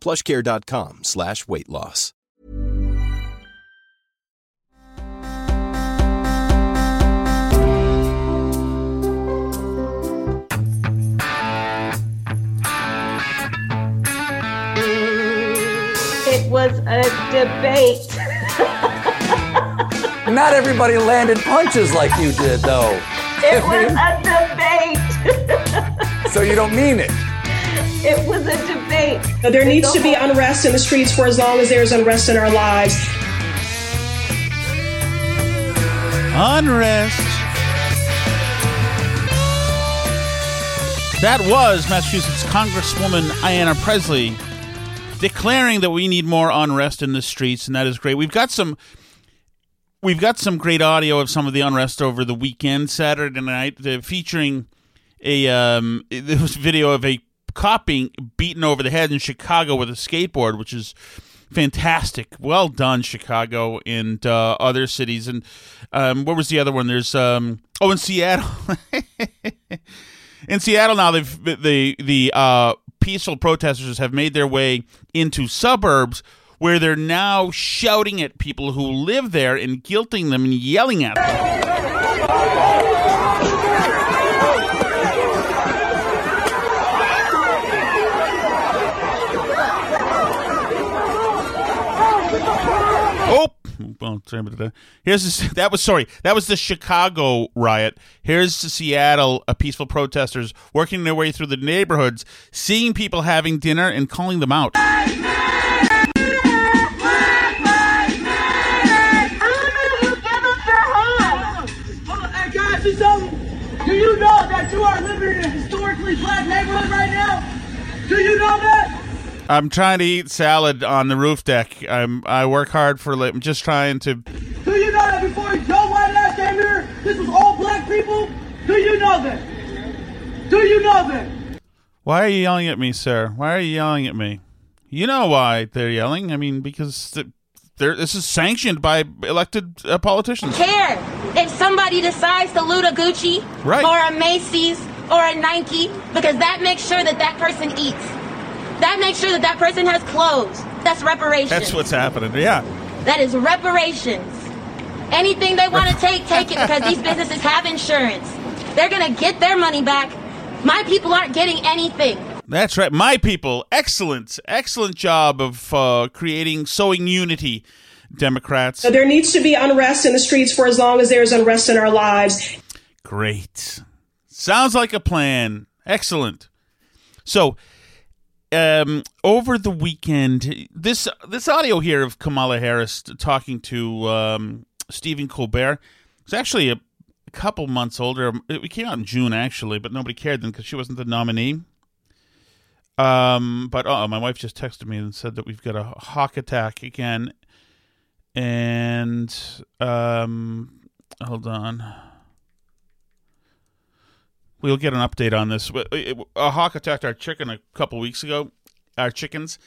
plushcare.com slash weight loss. It was a debate. Not everybody landed punches like you did, though. It was a debate. So you don't mean it. It was a debate. There needs to be unrest in the streets for as long as there's unrest in our lives. Unrest. That was Massachusetts Congresswoman Ayanna Pressley declaring that we need more unrest in the streets, and that is great. We've got some. We've got some great audio of some of the unrest over the weekend, Saturday night, uh, featuring a um, there was video of a cop being beaten over the head in Chicago with a skateboard, which is fantastic. Well done, Chicago and uh, other cities. And um, what was the other one? There's um, oh, in Seattle. in Seattle now, they've the the uh, peaceful protesters have made their way into suburbs where they're now shouting at people who live there and guilting them and yelling at them. Oh, well. Here's this, that was sorry that was the Chicago riot. Here's the Seattle, uh, peaceful protesters working their way through the neighborhoods, seeing people having dinner and calling them out. Do you know that you are living in a historically black neighborhood right now? Do you know that? I'm trying to eat salad on the roof deck. I'm I work hard for. li- I'm just trying to. Do you know that before Joe White ass came here, this was all black people? Do you know that? Do you know that? Why are you yelling at me, sir? Why are you yelling at me? You know why they're yelling. I mean, because they're, this is sanctioned by elected uh, politicians. care if somebody decides to loot a Gucci Right. or a Macy's or a Nike because that makes sure that that person eats. That makes sure that that person has clothes. That's reparations. That's what's happening. Yeah. That is reparations. Anything they want to take, take it because these businesses have insurance. They're going to get their money back. My people aren't getting anything. That's right. My people, excellent, excellent job of uh, creating, sowing unity, Democrats. So there needs to be unrest in the streets for as long as there's unrest in our lives. Great. Sounds like a plan. Excellent. So, um, over the weekend, this this audio here of Kamala Harris talking to um, Stephen Colbert is actually a, couple months older. It came out in June actually, but nobody cared then because she wasn't the nominee. Um, but oh, my wife just texted me and said that we've got a hawk attack again, and um, hold on. We'll get an update on this. A hawk attacked our chicken a couple weeks ago, our chickens,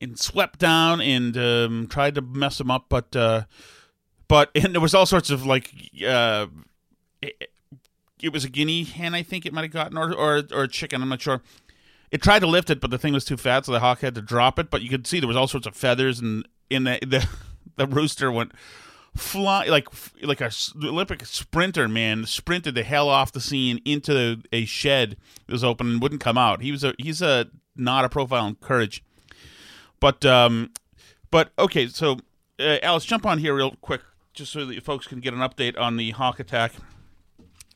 and swept down and um, tried to mess them up. But uh, but and there was all sorts of like uh, it, it was a guinea hen, I think it might have gotten, or or or a chicken. I'm not sure. It tried to lift it, but the thing was too fat, so the hawk had to drop it. But you could see there was all sorts of feathers, and in the the, the rooster went fly like like a Olympic sprinter man sprinted the hell off the scene into a shed that was open and wouldn't come out. He was a he's a not a profile in courage. But um but okay, so uh, Alice, jump on here real quick just so that folks can get an update on the hawk attack.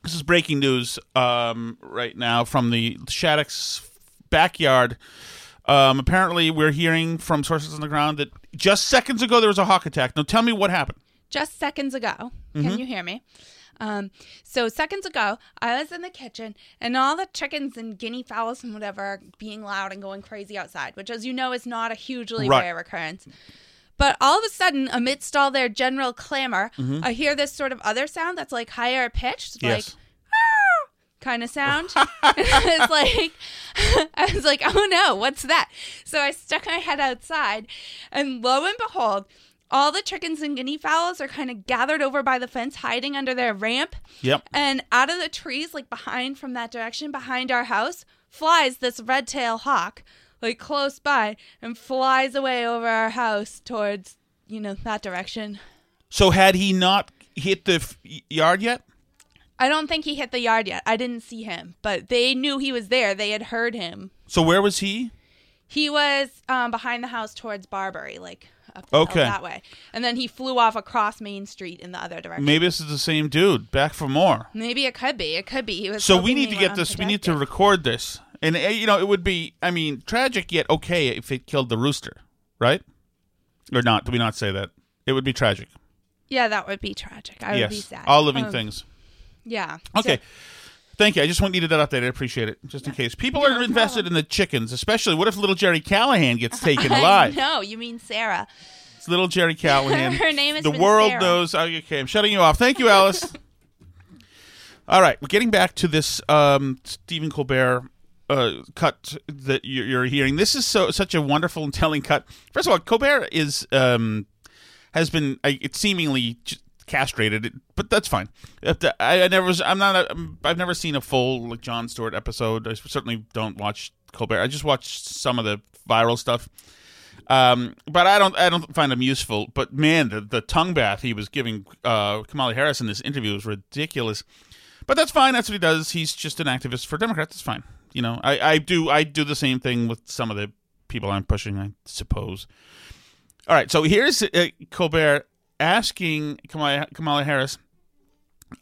This is breaking news um, right now from the Shattuck's backyard. Um, apparently, we're hearing from sources on the ground that just seconds ago there was a hawk attack. Now, tell me what happened. Just seconds ago. Mhm. Can you hear me? Um, so seconds ago, I was in the kitchen, and all the chickens and guinea fowls and whatever are being loud and going crazy outside, which, as you know, is not a hugely Right. rare occurrence. But all of a sudden, amidst all their general clamor, Mhm. I hear this sort of other sound that's like higher pitched, like Yes. kind of sound. and I was like, I was like, oh no, what's that? So I stuck my head outside, and lo and behold, all the chickens and guinea fowls are kind of gathered over by the fence, hiding under their ramp. Yep. And out of the trees, like behind from that direction, behind our house, flies this red tail hawk, like close by, and flies away over our house towards, you know, that direction. So, had he not hit the f- yard yet? I don't think he hit the yard yet. I didn't see him, but they knew he was there. They had heard him. So, where was he? He was um, behind the house towards Barbary, like up Okay. that way. And then he flew off across Main Street in the other direction. Maybe this is the same dude. Back for more. Maybe it could be. It could be. He was So we need to get this. We need to record this, and uh, you know, it would be. I mean, tragic yet okay if it killed the rooster, right? Or not? Do we not say that? It would be tragic. Yeah, that would be tragic. I yes, would be sad. all living Um, things. Yeah. Okay. So- Thank you. I just needed that update. I appreciate it, just in case people are invested in the chickens, especially. What if little Jerry Callahan gets taken alive? No, you mean Sarah. It's little Jerry Callahan. Her name has the world Sarah. knows. Oh, okay, I'm shutting you off. Thank you, Alice. All right, we're getting back to this um, Stephen Colbert uh, cut that you're, you're hearing. This is so such a wonderful and telling cut. First of all, Colbert is um, has been uh, it's seemingly j- castrated, but that's fine. I, I never was. I'm not. A, I've never seen a full like Jon Stewart episode. I certainly don't watch Colbert. I just watch some of the viral stuff. Um, but I don't. I don't find him useful. But man, the, the tongue bath he was giving uh, Kamala Harris in this interview was ridiculous. But that's fine. That's what he does. He's just an activist for Democrats. It's fine. You know, I, I do I do the same thing with some of the people I'm pushing. I suppose. All right. So here's uh, Colbert asking Kamala, Kamala Harris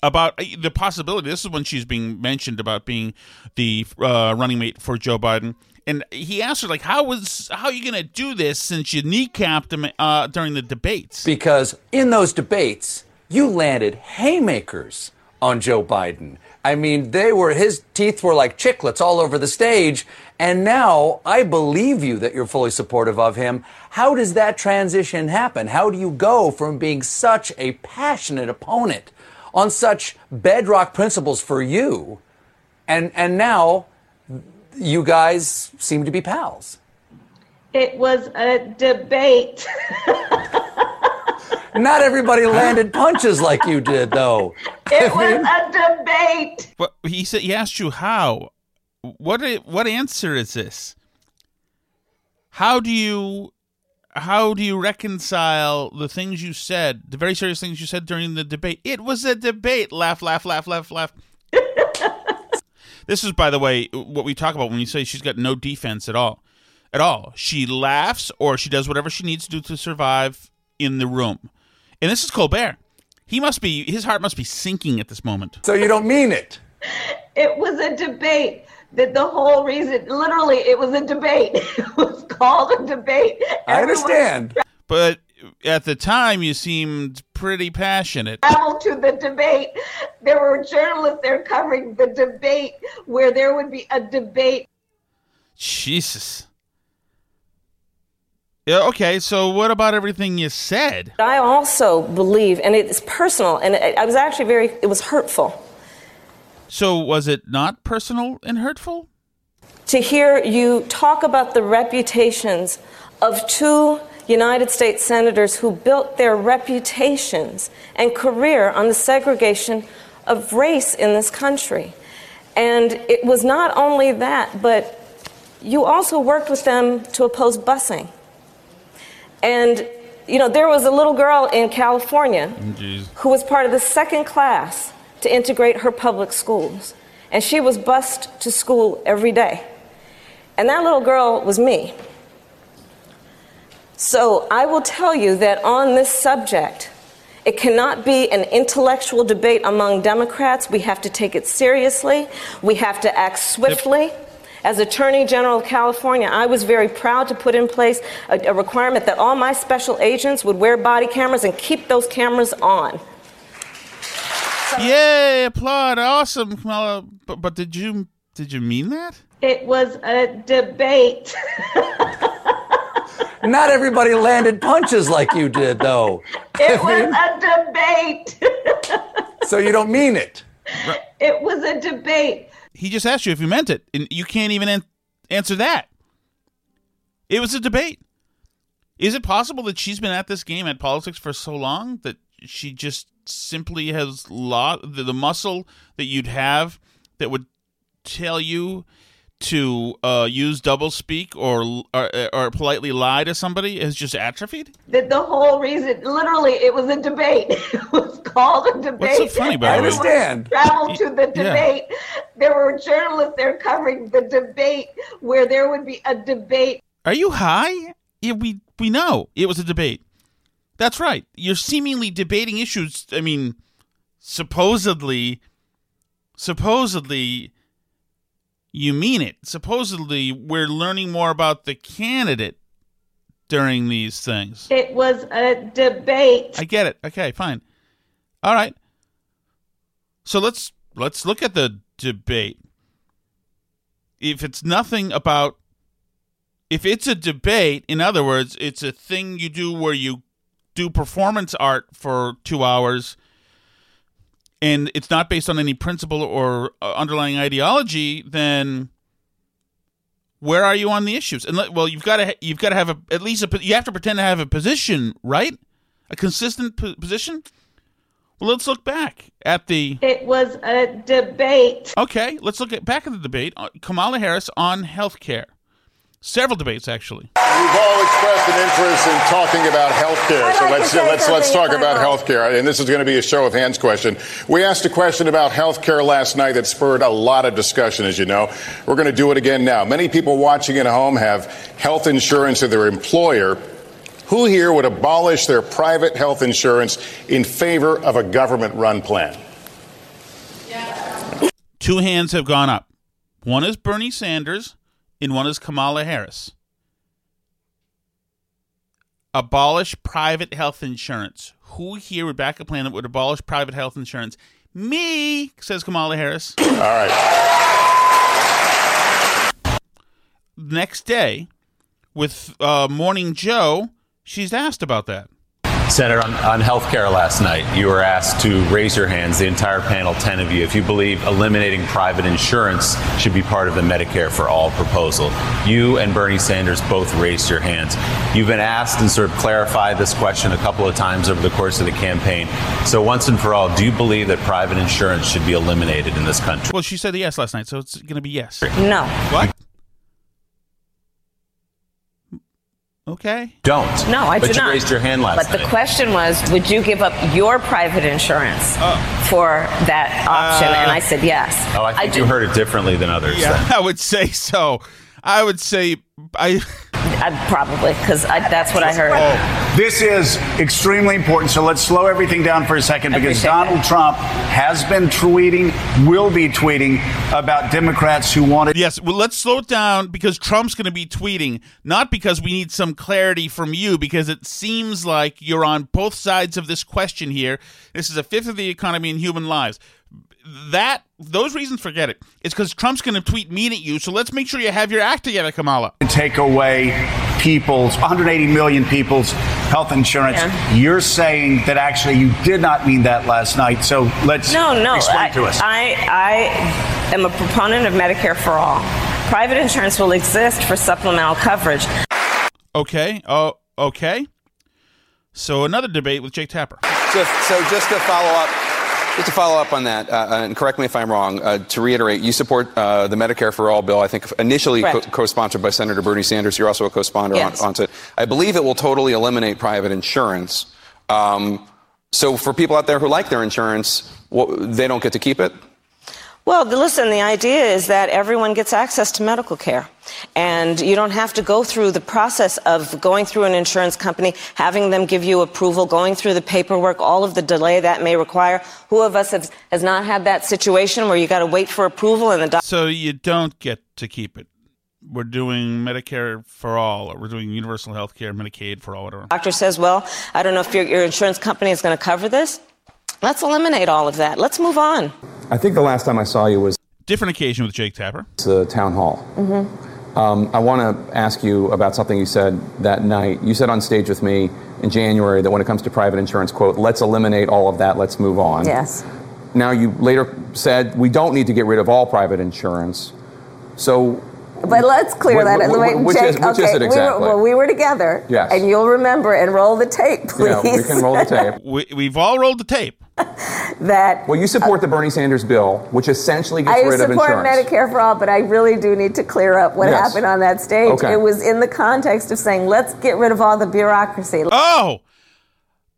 about uh, the possibility. This is when she's being mentioned about being the uh, running mate for Joe Biden, and he asked her like, "How was how are you going to do this since you kneecapped him uh, during the debates?" Because in those debates, you landed haymakers on Joe Biden. I mean, they were his teeth were like chiclets all over the stage. And now I believe you that you're fully supportive of him. How does that transition happen? How do you go from being such a passionate opponent on such bedrock principles for you and and now you guys seem to be pals? It was a debate. Not everybody landed punches like you did, though. It was a debate. What he said? He asked you how. What i- what answer is this? How do you how do you reconcile the things you said, the very serious things you said during the debate? It was a debate. Laugh, laugh, laugh, laugh, laugh. this is, by the way, what we talk about when you say she's got no defense at all. At all. She laughs or she does whatever she needs to do to survive in the room. And this is Colbert. He must be his heart must be sinking at this moment. So you don't mean it. It was a debate. That the whole reason, literally, it was a debate. It was called a debate. I understand. But at the time, you seemed pretty passionate. traveled to the debate. There were journalists there covering the debate where there would be a debate. Jesus. Yeah, okay, so what about everything you said? I also believe, and it's personal, and it, I was actually very, it was hurtful. So was it not personal and hurtful? to hear you talk about the reputations of two United States senators who built their reputations and career on the segregation of race in this country. And it was not only that, but you also worked with them to oppose busing. And, you know, there was a little girl in California who was part of the second class to integrate her public schools. And she was bused to school every day. And that little girl was me. So I will tell you that on this subject, it cannot be an intellectual debate among Democrats. We have to take it seriously. We have to act swiftly. As Attorney General of California, I was very proud to put in place a, a requirement that all my special agents would wear body cameras and keep those cameras on. Yay! Applaud! Awesome, Kamala. But, but did you did you mean that? It was a debate. Not everybody landed punches like you did, though. It I mean, was a debate. so you don't mean it. It was a debate. He just asked you if you meant it, and you can't even an- answer that. It was a debate. Is it possible that she's been at this game at politics for so long that she just simply has lost the, the muscle that you'd have that would tell you to uh, use double speak or, or or politely lie to somebody has just atrophied? That the whole reason, literally, it was a debate. it was called a debate. What's so funny about I understand. Traveled to the Yeah. debate. There were journalists there covering the debate, where there would be a debate. Are you high? Yeah, we we know it was a debate. That's right. You're seemingly debating issues. I mean, supposedly, supposedly, you mean it. Supposedly, we're learning more about the candidate during these things. It was a debate. I get it. Okay, fine. All right. So let's let's look at the debate. If it's nothing about if it's a debate, in other words, it's a thing you do where you do performance art for 2 hours and it's not based on any principle or uh, underlying ideology, then where are you on the issues? And let- well, you've got to you've got to have a at least a you have to pretend to have a position, right? A consistent po- position. Well, let's look back at the. It was a debate. Okay, let's look at back at the debate. uh, Kamala Harris on health care. Several debates actually. You've all expressed an interest in talking about health care, so let's let's let's talk about might. health care. And this is going to be a show of hands question. We asked a question about health care last night that spurred a lot of discussion, as you know. We're going to do it again now. Many people watching at home have health insurance of their employer. Who here would abolish their private health insurance in favor of a government-run plan? Two hands have gone up. One is Bernie Sanders, and one is Kamala Harris. Abolish private health insurance. Who here would back a plan that would abolish private health insurance? Me, says Kamala Harris. All right. Next day, with uh, Morning Joe, she's asked about that. Senator, on, on health care last night, you were asked to raise your hands, the entire panel, 10 of you, if you believe eliminating private insurance should be part of the Medicare for All proposal. You and Bernie Sanders both raised your hands. You've been asked and sort of clarified this question a couple of times over the course of the campaign. So, once and for all, do you believe that private insurance should be eliminated in this country? Well, she said yes last night, so it's going to be yes. No. What? Okay. Don't. No, I but do you not. raised your hand last But night. the question was, would you give up your private insurance oh. for that option? and I uh, said yes. oh, I think do. you heard it differently than others. Yeah, then. I would say so. I would say I. I, probably because that's what I heard. This is extremely important. So let's slow everything down for a second because Appreciate Donald Trump has been tweeting, will be tweeting about Democrats who wanted. Yes, well, let's slow it down because Trump's going to be tweeting, not because we need some clarity from you, because it seems like you're on both sides of this question here. This is a fifth of the economy and human lives. That those reasons, forget it. It's because Trump's going to tweet mean at you. So let's make sure you have your act together, Kamala. to take away people's 180 million people's health insurance. Yeah. You're saying that actually you did not mean that last night. So let's No, no. explain I, to us. I, I am a proponent of Medicare for all. Private insurance will exist for supplemental coverage. Okay. Oh, okay. So another debate with Jake Tapper. Just, so just to follow up, just to follow up on that, uh, and correct me if I'm wrong. Uh, to reiterate, you support uh, the Medicare for All bill. I think initially co- Correct. co-sponsored by Senator Bernie Sanders. You're also a co-sponsor Yes. on, onto it. I believe it will totally eliminate private insurance. Um, so for people out there who like their insurance, wha- they don't get to keep it. Well, listen, the idea is that everyone gets access to medical care. And you don't have to go through the process of going through an insurance company, having them give you approval, going through the paperwork, all of the delay that may require. Who of us has, has not had that situation where you got to wait for approval and the doctor? So you don't get to keep it. We're doing Medicare for all, or we're doing universal health care, Medicaid for all, whatever. doctor says, well, I don't know if your, your insurance company is going to cover this. Let's eliminate all of that. Let's move on. I think the last time I saw you was Different occasion with Jake Tapper. It's the town hall. Mm-hmm. Um, I want to ask you about something you said that night. You said on stage with me in January that when it comes to private insurance, quote, let's eliminate all of that, let's move on. Yes. Now, you later said we don't need to get rid of all private insurance. So, But let's clear Wh- that. wh- Wait, which Jake, is- which is okay, it we exactly? were, well, we were together. Yes. And you'll remember and roll the tape, please. yeah, we can roll the tape. We, we've all rolled the tape. that Well, you support uh, the Bernie Sanders bill, which essentially gets I rid of insurance. I support. Medicare for all, but I really do need to clear up what Yes. happened on that stage. Okay. It was in the context of saying, let's get rid of all the bureaucracy. Oh,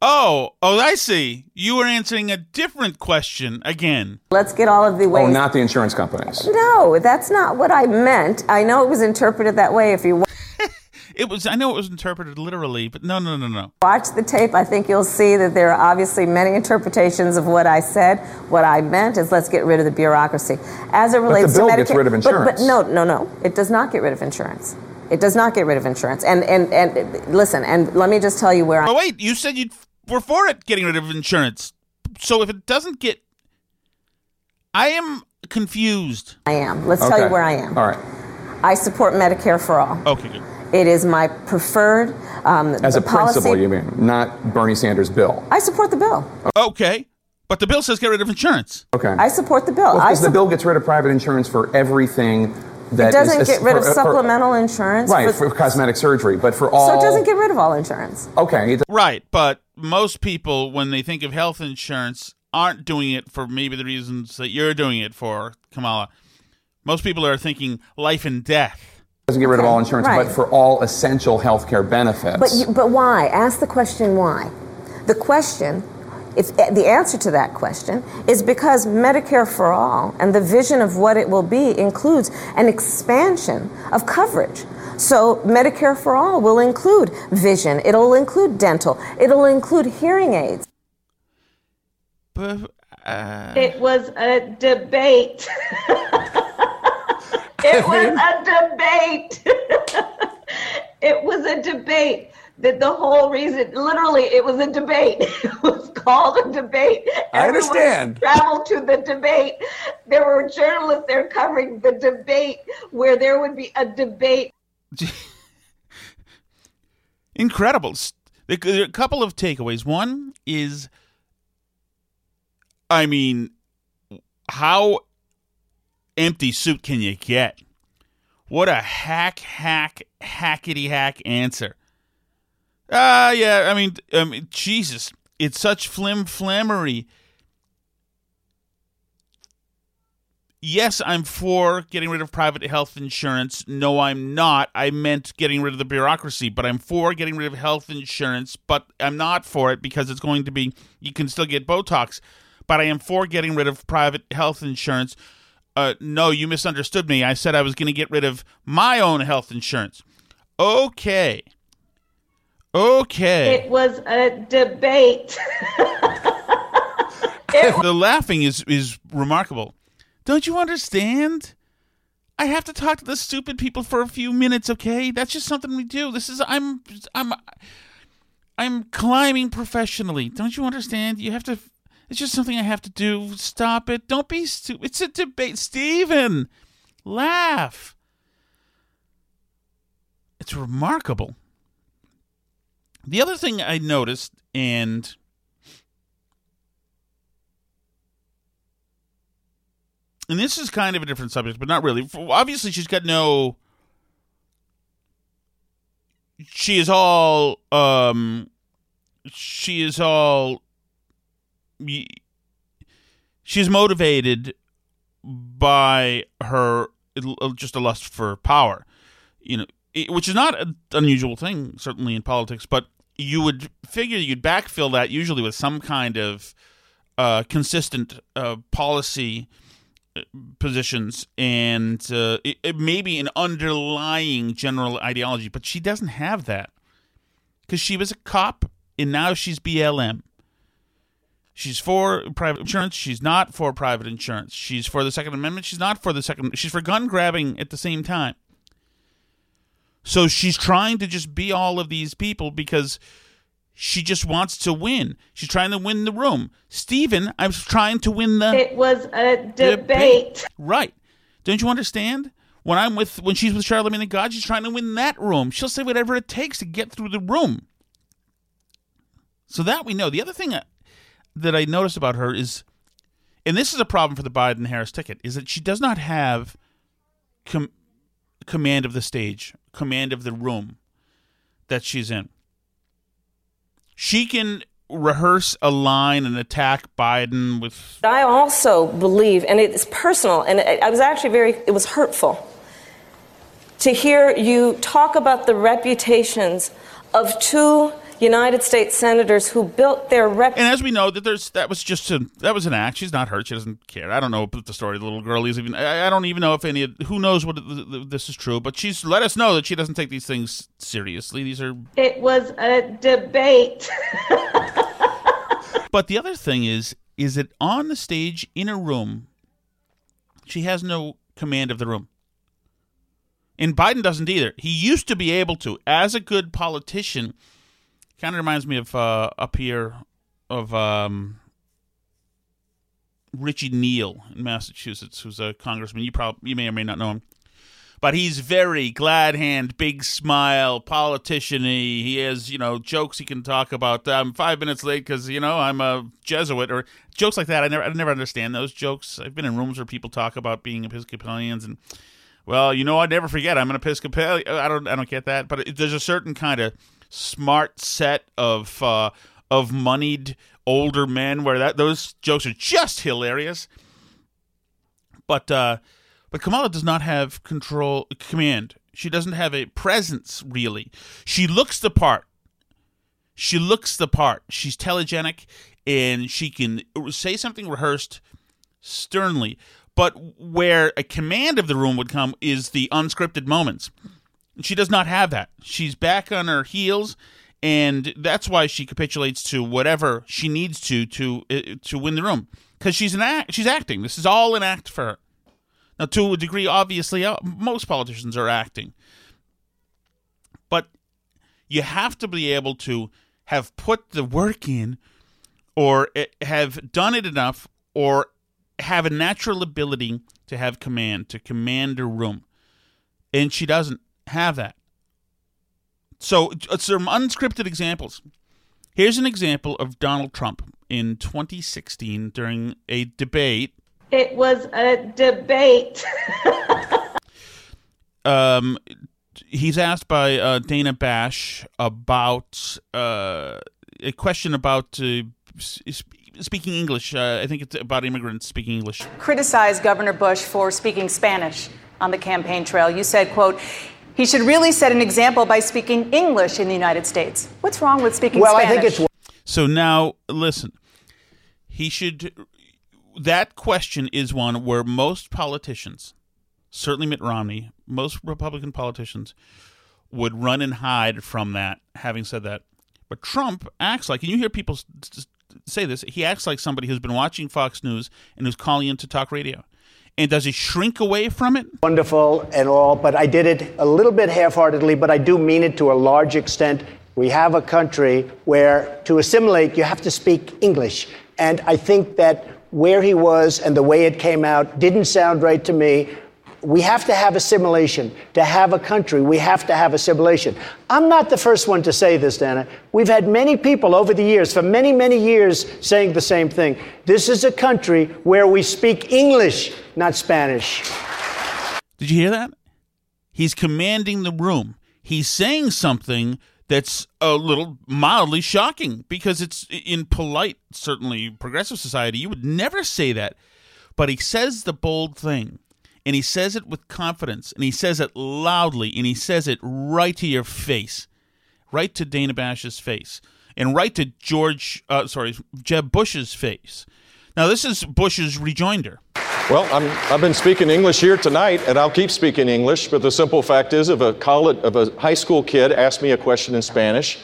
oh, oh! I see. You were answering a different question again. Let's get all of the oh, ways. Oh, not the insurance companies. No, that's not what I meant. I know it was interpreted that way. If you It was. I know it was interpreted literally, but no, no, no, no. watch the tape, I think you'll see that there are obviously many interpretations of what I said. What I meant is let's get rid of the bureaucracy. As it relates bill to Medicare, gets rid of but- But, no, no, no, it does not get rid of insurance. It does not get rid of insurance. And and and listen, and let me just tell you where I Oh wait, you said you were for it getting rid of insurance. So if it doesn't get, I am confused. I am. Let's tell you where I am. All right. I support Medicare for all. Okay, good. It is my preferred um, As the a principle, you mean, not Bernie Sanders' bill. I support the bill. Okay, but the bill says get rid of insurance. Okay. I support the bill. Well, I because the bill gets rid of private insurance for everything that it doesn't is- get rid of for- uh, for- supplemental insurance. Right, for- for cosmetic surgery, but for all. so it doesn't get rid of all insurance. Okay. Right, but most people, when they think of health insurance, aren't doing it for maybe the reasons that you're doing it for, Kamala. Most people are thinking life and death. doesn't get rid of all insurance, right. but for all essential health care benefits. But you, but why? Ask the question why. The question, if the answer to that question is because Medicare for all and the vision of what it will be includes an expansion of coverage. So Medicare for all will include vision. It'll include dental. It'll include hearing aids. But, uh, It was a debate. it was a debate. it was a debate. That the whole reason, literally, it was a debate. It was called a debate. I Everyone understand. Traveled to the debate. There were journalists there covering the debate, where there would be a debate. incredible. There there are a couple of takeaways. One is, I mean, how empty suit can you get? What a hack, hack, hackety hack answer. Ah, yeah. I mean, I mean, Jesus, it's such flim flammery. Yes, I'm for getting rid of private health insurance. No, I'm not. I meant getting rid of the bureaucracy, but I'm for getting rid of health insurance, but I'm not for it because it's going to be, you can still get Botox, but I am for getting rid of private health insurance. Uh, no, you misunderstood me. I said I was going to get rid of my own health insurance. Okay. Okay. It was a debate. the laughing is is remarkable. Don't you understand? I have to talk to the stupid people for a few minutes, okay? That's just something we do. This is I'm I'm I'm climbing professionally. Don't you understand? You have to it's just something I have to do. Stop it. Don't be stupid. It's a debate. Stephen, laugh. It's remarkable. The other thing I noticed, and and this is kind of a different subject, but not really. Obviously, she's got no. She is all. Um, she is all. She's motivated by her just a lust for power, you know, which is not an unusual thing certainly in politics. But you would figure you'd backfill that usually with some kind of uh, consistent uh, policy positions and uh, it, it may be an underlying general ideology, but she doesn't have that because she was a cop and now she's BLM. She's for private insurance. She's not for private insurance. She's for the Second Amendment. She's not for the Second. She's for gun grabbing at the same time. So she's trying to just be all of these people because she just wants to win. She's trying to win the room. Stephen, I was trying to win the. It was a debate. debate. Right. Don't you understand? When I'm with, when she's with Charlemagne the God, she's trying to win that room. She'll say whatever it takes to get through the room. So that we know. The other thing uh, that I noticed about her is, and this is a problem for the Biden Harris ticket, is that she does not have com- command of the stage, command of the room that she's in she can rehearse a line and attack Biden with. I also believe, and it's personal, and I was actually very, it was hurtful to hear you talk about the reputations of two United States senators who built their rep. And as we know, that there's that was just a that was an act. She's not hurt. She doesn't care. I don't know the story. of The little girl is even. I, I, don't even know if any. Who knows what this is true? But she's let us know that she doesn't take these things seriously. These are. It was a debate. but the other thing is, is that on the stage in a room, she has no command of the room. And Biden doesn't either. He used to be able to, as a good politician Kind of reminds me of uh, up here of um, Richie Neal in Massachusetts, who's a congressman. You probably you may or may not know him, but he's very glad hand, big smile, politician. He has you know jokes he can talk about. I'm five minutes late because you know I'm a Jesuit or jokes like that. I never I never understand those jokes. I've been in rooms where people talk about being Episcopalians and. Well, you know, I never forget. I'm an Episcopalian. I don't. I don't get that. But it, there's a certain kind of smart set of uh, of moneyed older men where that those jokes are just hilarious. But uh, but Kamala does not have control command. She doesn't have a presence really. She looks the part. She looks the part. She's telegenic and she can say something rehearsed sternly. But where a command of the room would come is the unscripted moments. She does not have that. She's back on her heels, and that's why she capitulates to whatever she needs to to uh, to win the room because she's an act. She's acting. This is all an act for her. Now, to a degree, obviously, uh, most politicians are acting, but you have to be able to have put the work in, or uh, have done it enough, or have a natural ability to have command, to command a room. And she doesn't have that. So, uh, some unscripted examples. Here's an example of Donald Trump in 2016 during a debate. It was a debate. um, he's asked by uh, Dana Bash about uh, a question about uh, speaking English. Uh, I think it's about immigrants speaking English. Criticized Governor Bush for speaking Spanish on the campaign trail. You said, "quote." He should really set an example by speaking English in the United States. What's wrong with speaking well, Spanish? I think it's. So now, listen. He should. That question is one where most politicians, certainly Mitt Romney, most Republican politicians, would run and hide from that, having said that. But Trump acts like, and you hear people say this, he acts like somebody who's been watching Fox News and who's calling into talk radio. And does he shrink away from it? Wonderful and all, but I did it a little bit half heartedly, but I do mean it to a large extent. We have a country where to assimilate, you have to speak English. And I think that where he was and the way it came out didn't sound right to me. We have to have assimilation. To have a country, we have to have assimilation. I'm not the first one to say this, Dana. We've had many people over the years, for many, many years, saying the same thing. This is a country where we speak English, not Spanish. Did you hear that? He's commanding the room. He's saying something that's a little mildly shocking because it's in polite, certainly progressive society, you would never say that. But he says the bold thing and he says it with confidence and he says it loudly and he says it right to your face, right to Dana Bash's face, and right to George, uh, sorry, Jeb Bush's face. Now, this is Bush's rejoinder. Well, i have been speaking English here tonight, and I'll keep speaking English. But the simple fact is, if a college, if a high school kid asked me a question in Spanish,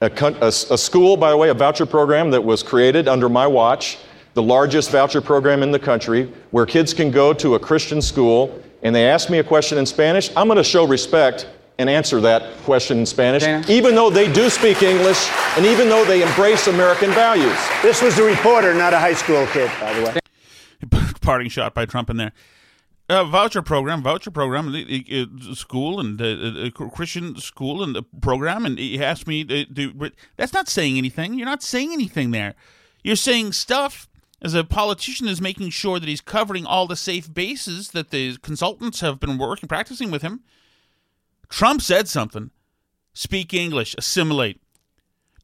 a, a, a school, by the way, a voucher program that was created under my watch, the largest voucher program in the country, where kids can go to a Christian school and they ask me a question in Spanish, I'm going to show respect and answer that question in Spanish, Dana. even though they do speak English and even though they embrace American values. This was a reporter, not a high school kid, by the way. Parting shot by Trump in there. Uh, voucher program, voucher program, uh, school and uh, Christian school and the program, and he asked me to do. That's not saying anything. You're not saying anything there. You're saying stuff as a politician is making sure that he's covering all the safe bases that the consultants have been working practicing with him. Trump said something. Speak English, assimilate.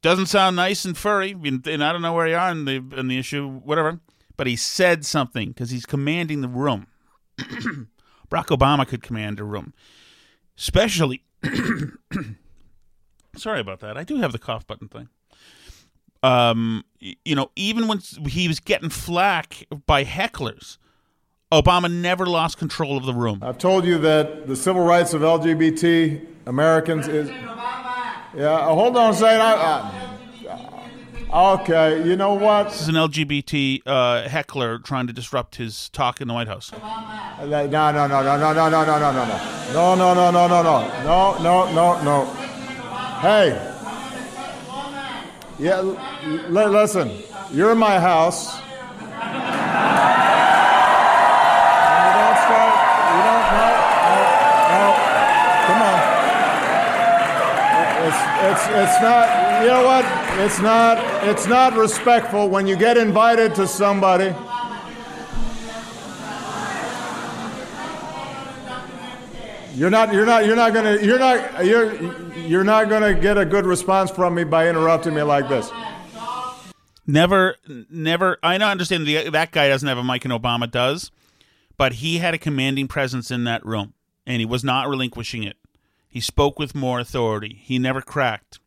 Doesn't sound nice and furry, and I don't know where you are in the in the issue, whatever. But he said something because he's commanding the room. Barack Obama could command a room, especially. sorry about that. I do have the cough button thing um, you know, even when he was getting flack by hecklers, Obama never lost control of the room. I've told you that the civil rights of LGBT Americans is. Yeah, uh, hold on a second. I, uh, okay, you know what? This is an LGBT uh, heckler trying to disrupt his talk in the White House. No, no, no, no, no, no, no, no, no, no, no, no, no, no, no, no, no, no, no, no. Hey. Yeah, l- listen, you're in my house. You don't start, you don't, come on. It's, it's not, you know what? It's not, it's not respectful when you get invited to somebody. You're not, you're not, you're not gonna, you're not, you're, you're not gonna get a good response from me by interrupting me like this. Never, never. I don't understand the, that guy doesn't have a mic and Obama does, but he had a commanding presence in that room, and he was not relinquishing it. He spoke with more authority. He never cracked.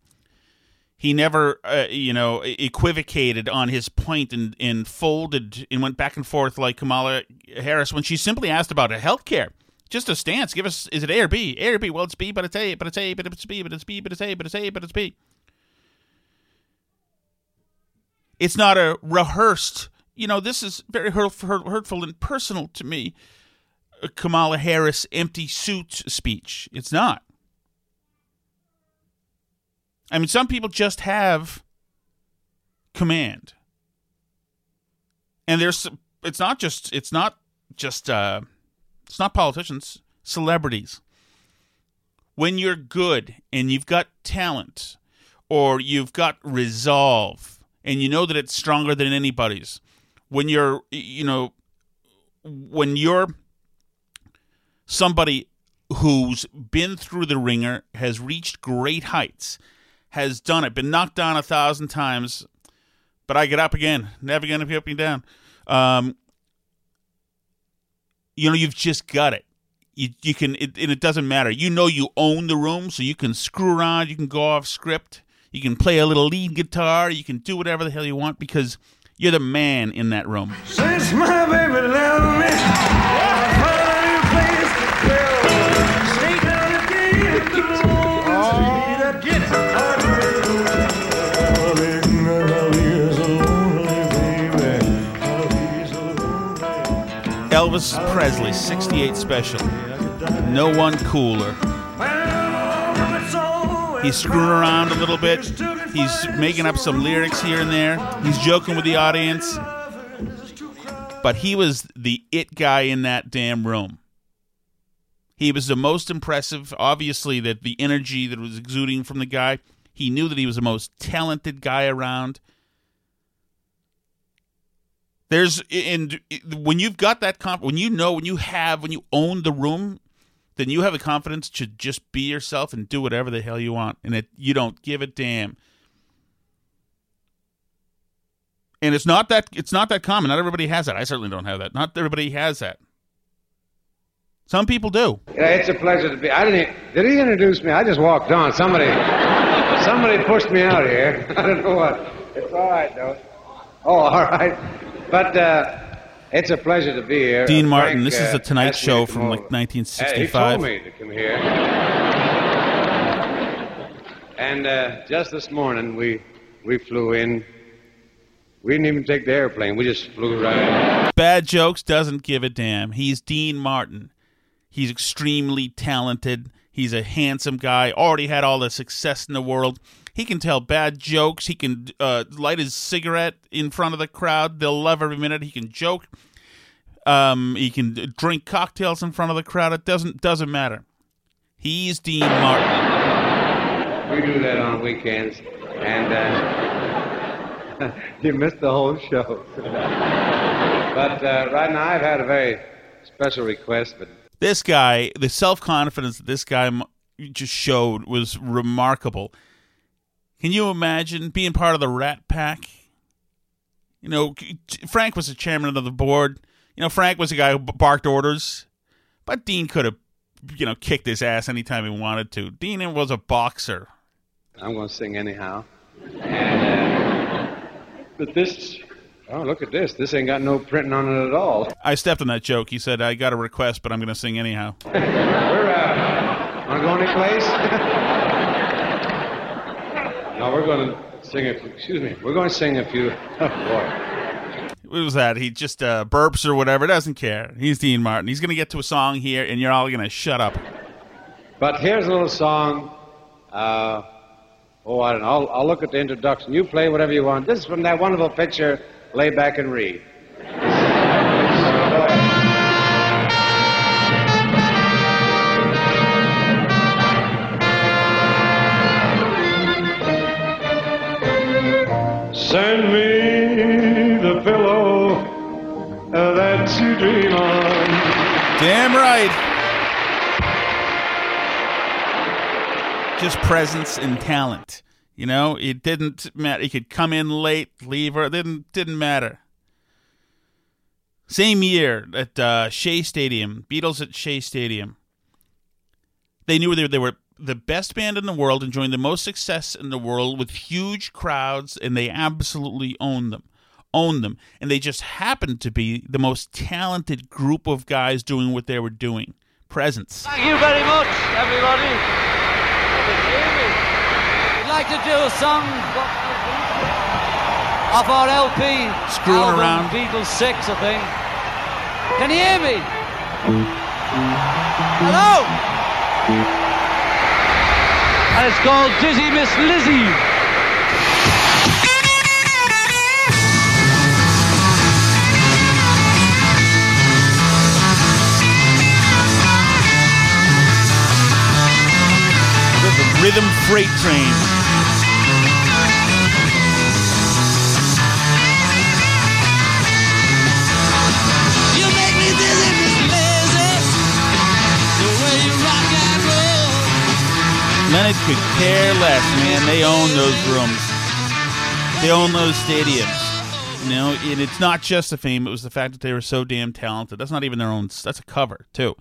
He never, uh, you know, equivocated on his point and, and folded and went back and forth like Kamala Harris when she simply asked about health care just a stance. Give us is it A or B? A or B? Well, it's B, but it's A, but it's A, but it's B, but it's B, but it's A, but it's A, but it's B. It's not a rehearsed. You know, this is very hurtful and personal to me. Kamala Harris empty suit speech. It's not. I mean, some people just have command, and there's. It's not just. It's not just. Uh, it's not politicians, celebrities. When you're good and you've got talent or you've got resolve and you know that it's stronger than anybody's, when you're, you know, when you're somebody who's been through the ringer, has reached great heights, has done it, been knocked down a thousand times, but I get up again, never gonna be up and down. Um, you know you've just got it. You, you can it, and it doesn't matter. You know you own the room so you can screw around you can go off script you can play a little lead guitar you can do whatever the hell you want because you're the man in that room. Since my baby left me, Elvis Presley, 68 special. No one cooler. He's screwing around a little bit. He's making up some lyrics here and there. He's joking with the audience. But he was the it guy in that damn room. He was the most impressive. Obviously, that the energy that was exuding from the guy. He knew that he was the most talented guy around. There's and when you've got that comp, when you know, when you have, when you own the room, then you have the confidence to just be yourself and do whatever the hell you want, and it you don't give a damn. And it's not that it's not that common. Not everybody has that. I certainly don't have that. Not everybody has that. Some people do. Yeah, it's a pleasure to be. I didn't. Did he introduce me? I just walked on. Somebody, somebody pushed me out here. I don't know what. It's all right though. Oh, all right. But uh, it's a pleasure to be here. Dean Uh, Martin. Frank, This is uh, the Tonight Show to from like 1965. Uh, he told me to come here. And uh, just this morning, we we flew in. We didn't even take the airplane. We just flew right in. Bad jokes doesn't give a damn. He's Dean Martin. He's extremely talented. He's a handsome guy. Already had all the success in the world. He can tell bad jokes. He can uh, light his cigarette in front of the crowd. They'll love every minute. He can joke. Um, he can drink cocktails in front of the crowd. It doesn't doesn't matter. He's Dean Martin. We do that on weekends, and uh, you missed the whole show. but uh, right now, I've had a very special request. But This guy, the self confidence that this guy just showed was remarkable. Can you imagine being part of the Rat Pack? You know, Frank was the chairman of the board. You know, Frank was the guy who barked orders, but Dean could have, you know, kicked his ass anytime he wanted to. Dean was a boxer. I'm going to sing anyhow. And, uh, but this, oh, look at this. This ain't got no printing on it at all. I stepped on that joke. He said, "I got a request, but I'm going to sing anyhow." We're, uh, want to go any place? no, we're going to sing a, few, excuse me, we're going to sing a few, oh boy. What was that? He just uh, burps or whatever. Doesn't care. He's Dean Martin. He's going to get to a song here, and you're all going to shut up. But here's a little song. Uh, oh, I don't know. I'll, I'll look at the introduction. You play whatever you want. This is from that wonderful picture, Lay Back and Read. Send me the pillow uh, that you dream on. Damn right. Just presence and talent. You know, it didn't matter. He could come in late, leave or it didn't didn't matter. Same year at uh, Shea Stadium, Beatles at Shea Stadium. They knew they, they were the best band in the world, enjoying the most success in the world with huge crowds, and they absolutely own them. Own them. And they just happened to be the most talented group of guys doing what they were doing. Presence. Thank you very much, everybody. We'd like to do a song off our LP. Screwing album, around. Beatles 6, I think. Can you hear me? Hello? And it's called Dizzy Miss Lizzy. Rhythm Freight Train. Leonard could care less, man. They own those rooms. They own those stadiums. You know, and it's not just the fame; it was the fact that they were so damn talented. That's not even their own. That's a cover too.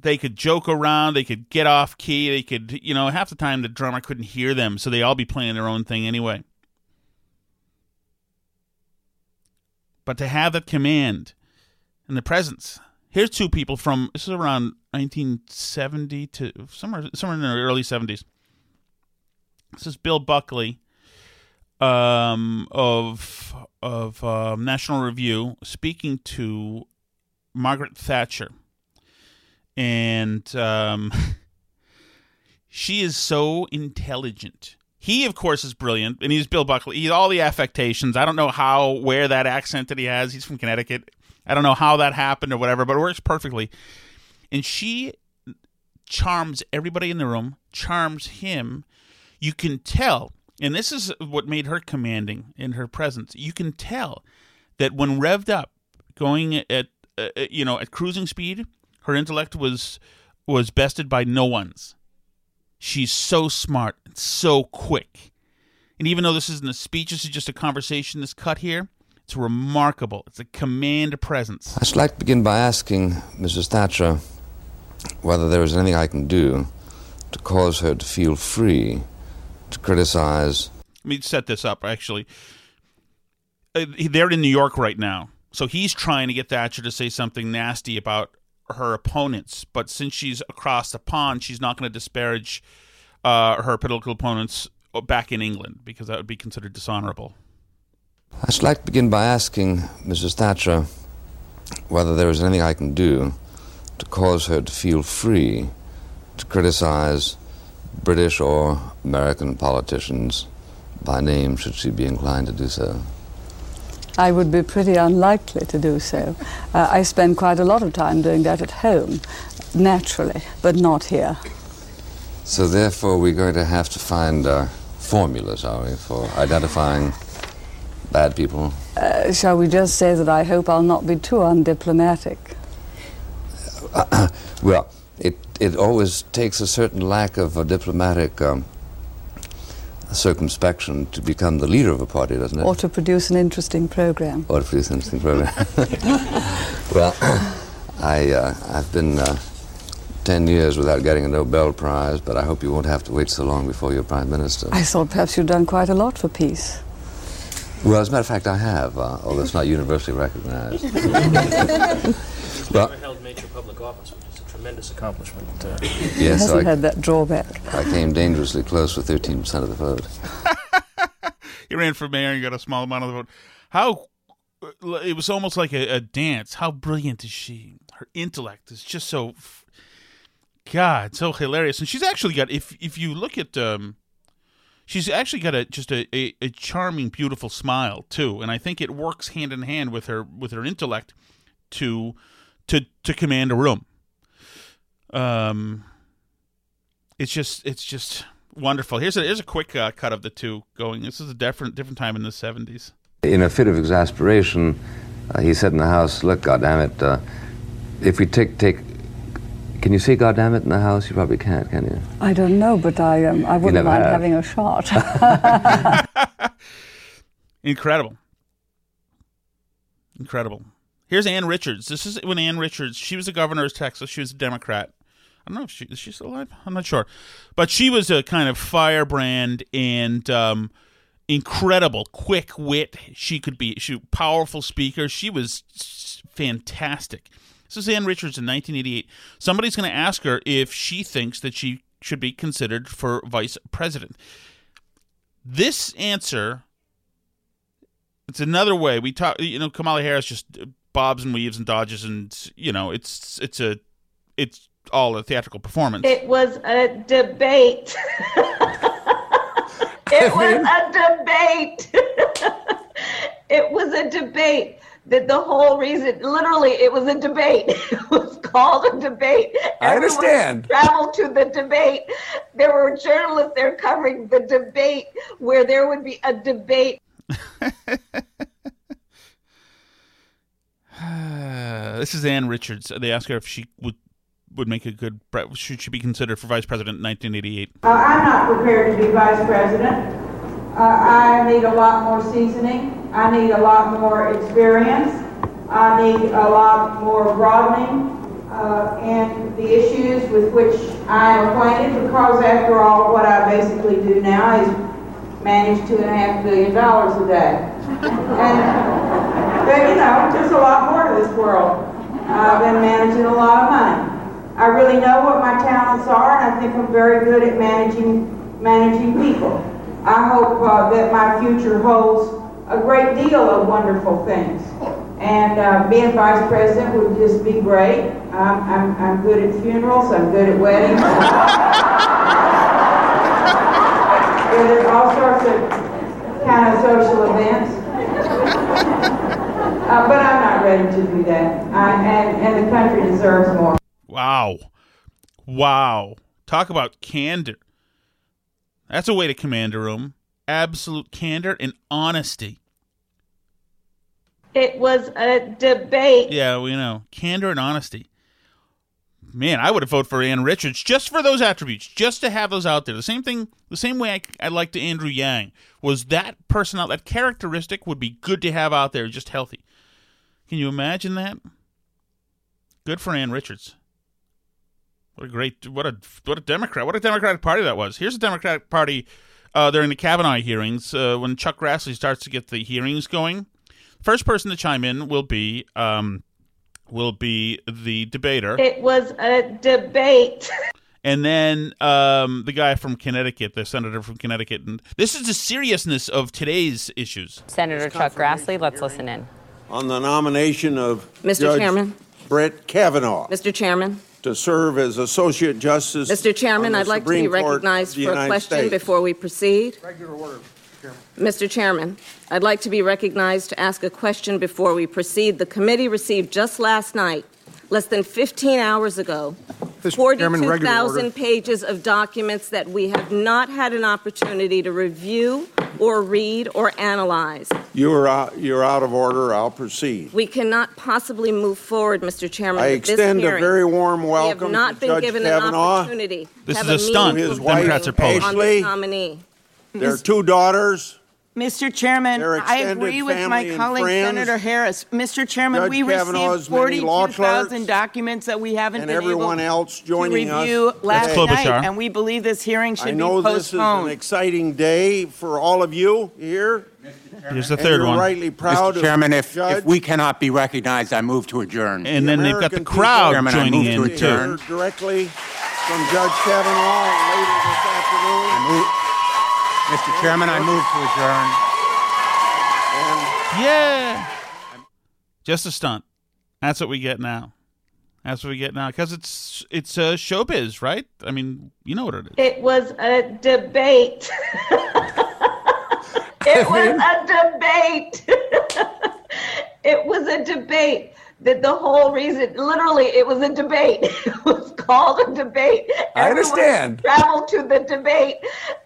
They could joke around. They could get off key. They could, you know, half the time the drummer couldn't hear them, so they all be playing their own thing anyway. But to have that command and the presence. Here's two people from this is around 1970 to somewhere somewhere in the early 70s. This is Bill Buckley um, of of um, National Review speaking to Margaret Thatcher, and um, she is so intelligent. He, of course, is brilliant, and he's Bill Buckley. He's all the affectations. I don't know how, where that accent that he has. He's from Connecticut. I don't know how that happened or whatever, but it works perfectly. And she charms everybody in the room, charms him. You can tell, and this is what made her commanding in her presence. You can tell that when revved up, going at uh, you know at cruising speed, her intellect was was bested by no one's. She's so smart, so quick, and even though this isn't a speech, this is just a conversation. This cut here, it's remarkable. It's a command presence. I should like to begin by asking Mrs. Thatcher whether there is anything I can do to cause her to feel free to criticize. Let me set this up. Actually, uh, they're in New York right now, so he's trying to get Thatcher to say something nasty about her opponents. But since she's across the pond, she's not going to disparage uh, her political opponents back in England because that would be considered dishonorable. I should like to begin by asking Mrs. Thatcher whether there is anything I can do to cause her to feel free to criticize British or American politicians by name, should she be inclined to do so. I would be pretty unlikely to do so. Uh, I spend quite a lot of time doing that at home, naturally, but not here. So, therefore, we're going to have to find uh, formulas, are we, for identifying bad people? Uh, shall we just say that I hope I'll not be too undiplomatic? well, it, it always takes a certain lack of a diplomatic um, circumspection to become the leader of a party, doesn't it? Or to produce an interesting program. Or to produce an interesting program. well, I, uh, I've been uh, 10 years without getting a Nobel Prize, but I hope you won't have to wait so long before you're Prime Minister. I thought perhaps you'd done quite a lot for peace. Well, as a matter of fact, I have, uh, although it's not universally recognized. well, held major public office, which is a tremendous accomplishment. Uh, yes, hasn't I, had that drawback. I came dangerously close with 13% of the vote. he ran for mayor and got a small amount of the vote. How it was almost like a, a dance. How brilliant is she? Her intellect is just so, God, so hilarious. And she's actually got if if you look at um, she's actually got a just a, a, a, charming, beautiful smile too, and I think it works hand in hand with her with her intellect to to to command a room. Um, it's just it's just wonderful. Here's a here's a quick uh, cut of the two going. This is a different different time in the seventies. In a fit of exasperation, uh, he said in the house, "Look, goddammit, uh, if we take take." Can you say "goddamn it" in the house? You probably can't, can you? I don't know, but I um, I wouldn't mind have. having a shot. Incredible. Incredible. Here's Ann Richards. This is when Ann Richards, she was the governor of Texas. She was a Democrat. I don't know if she is she still alive. I'm not sure, but she was a kind of firebrand and um, incredible, quick wit. She could be she powerful speaker. She was fantastic. This is Ann Richards in 1988. Somebody's going to ask her if she thinks that she should be considered for vice president. This answer. It's another way we talk. You know, Kamala Harris just bobs and weaves and dodges, and you know, it's it's a it's all a theatrical performance. It was a debate. it was a debate. it was a debate. That the whole reason, literally, it was a debate. It was called a debate. I understand. Traveled to the debate. There were journalists there covering the debate, where there would be a debate this is Ann Richards. They ask her if she would would make a good should she be considered for vice president in 1988. Uh, I'm not prepared to be vice president. Uh, I need a lot more seasoning. I need a lot more experience. I need a lot more broadening uh, in the issues with which I am acquainted because, after all, what I basically do now is manage two and a half billion dollars a day. And, but you know, there's a lot more to this world uh, been managing a lot of money. I really know what my talents are, and I think I'm very good at managing managing people. I hope uh, that my future holds a great deal of wonderful things. And uh, being vice president would just be great. I'm, I'm, I'm good at funerals. I'm good at weddings. there's all sorts of kind of social. Uh, but I'm not ready to do that. I, and, and the country deserves more. Wow. Wow. Talk about candor. That's a way to command a room. Absolute candor and honesty. It was a debate. Yeah, we know. Candor and honesty. Man, I would have voted for Ann Richards just for those attributes, just to have those out there. The same thing, the same way I, I liked Andrew Yang was that person out, that characteristic would be good to have out there, just healthy. Can you imagine that? Good for Ann Richards. What a great, what a what a Democrat, what a Democratic Party that was. Here's a Democratic Party uh, during the Kavanaugh hearings uh, when Chuck Grassley starts to get the hearings going. First person to chime in will be um, will be the debater, It was a debate. and then um, the guy from Connecticut, the senator from Connecticut. And this is the seriousness of today's issues. Senator Chuck Grassley, let's listen in. On the nomination of Mr. Judge Chairman. Brett Kavanaugh Mr. Chairman. to serve as Associate Justice. Mr. Chairman, on the I'd like to be Supreme Court of recognized the for a United question States. before we proceed. Regular order. Mr. Chairman, I'd like to be recognized to ask a question before we proceed. The committee received just last night, less than 15 hours ago, Chairman, regular 42,000 pages of documents that we have not had an opportunity to review or read or analyze. You're out, you're out of order. I'll proceed. We cannot possibly move forward, Mr. Chairman, I with this extend a hearing. very warm We welcome have not to been Judge given Kavanaugh. an opportunity This to is have a stunt. meaningful His wife, Democrats are hearing posed. on this Ashley. nominee. Their two daughters. Mr. Chairman, Their I extended agree with my and colleague friends. Senator Harris. Mr. Chairman, Judge we Kavanaugh's received many law 42,000 clerks documents that we haven't and been everyone able else to joining us review last today. night, and we believe this hearing should I know be this is an postponed. exciting day for all of you here. Here's the And third you're one. rightly proud Mr. of Chairman, if, Judge. if we cannot be recognized, I move to adjourn. And then they've got the American crowd Chairman, I joining move to in too. adjourn. Hear directly from Judge Kavanaugh later this afternoon. I move, Mr. Chairman, I move to adjourn. Yeah. Just a stunt. That's what we get now. That's what we get now because it's it's uh, showbiz, right? I mean, you know what it is. It was a debate. it was a debate. it was a debate. That the whole reason, literally, it was a debate. It was called a debate. I Everyone understand. Traveled to the debate.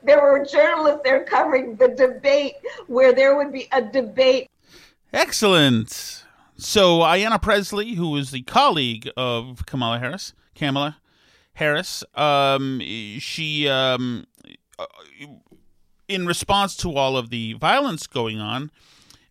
There were journalists there covering the debate, where there would be a debate. Excellent. So Ayanna Pressley, who is the colleague of Kamala Harris, Kamala Harris, um, she, um, uh, in response to all of the violence going on,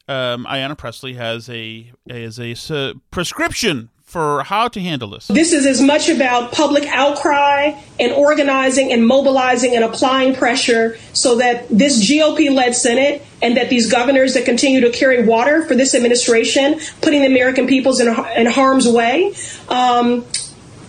um, Ayanna Pressley has a has a s- prescription for how to handle this. This is as much about public outcry and organizing and mobilizing and applying pressure so that this GOP led Senate and that these governors that continue to carry water for this administration, putting the American peoples in, in harm's way, um,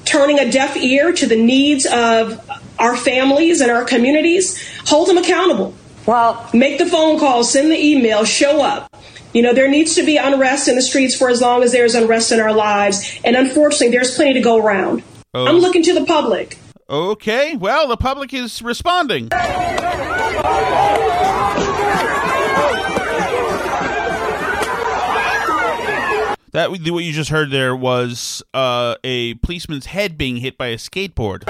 turning a deaf ear to the needs of our families and our communities, hold them accountable. Well, make the phone call, send the email, show up. You know, there needs to be unrest in the streets for as long as there's unrest in our lives. And unfortunately, there's plenty to go around. Oh. I'm looking to the public. Okay, well, the public is responding. That what you just heard there was uh, a policeman's head being hit by a skateboard.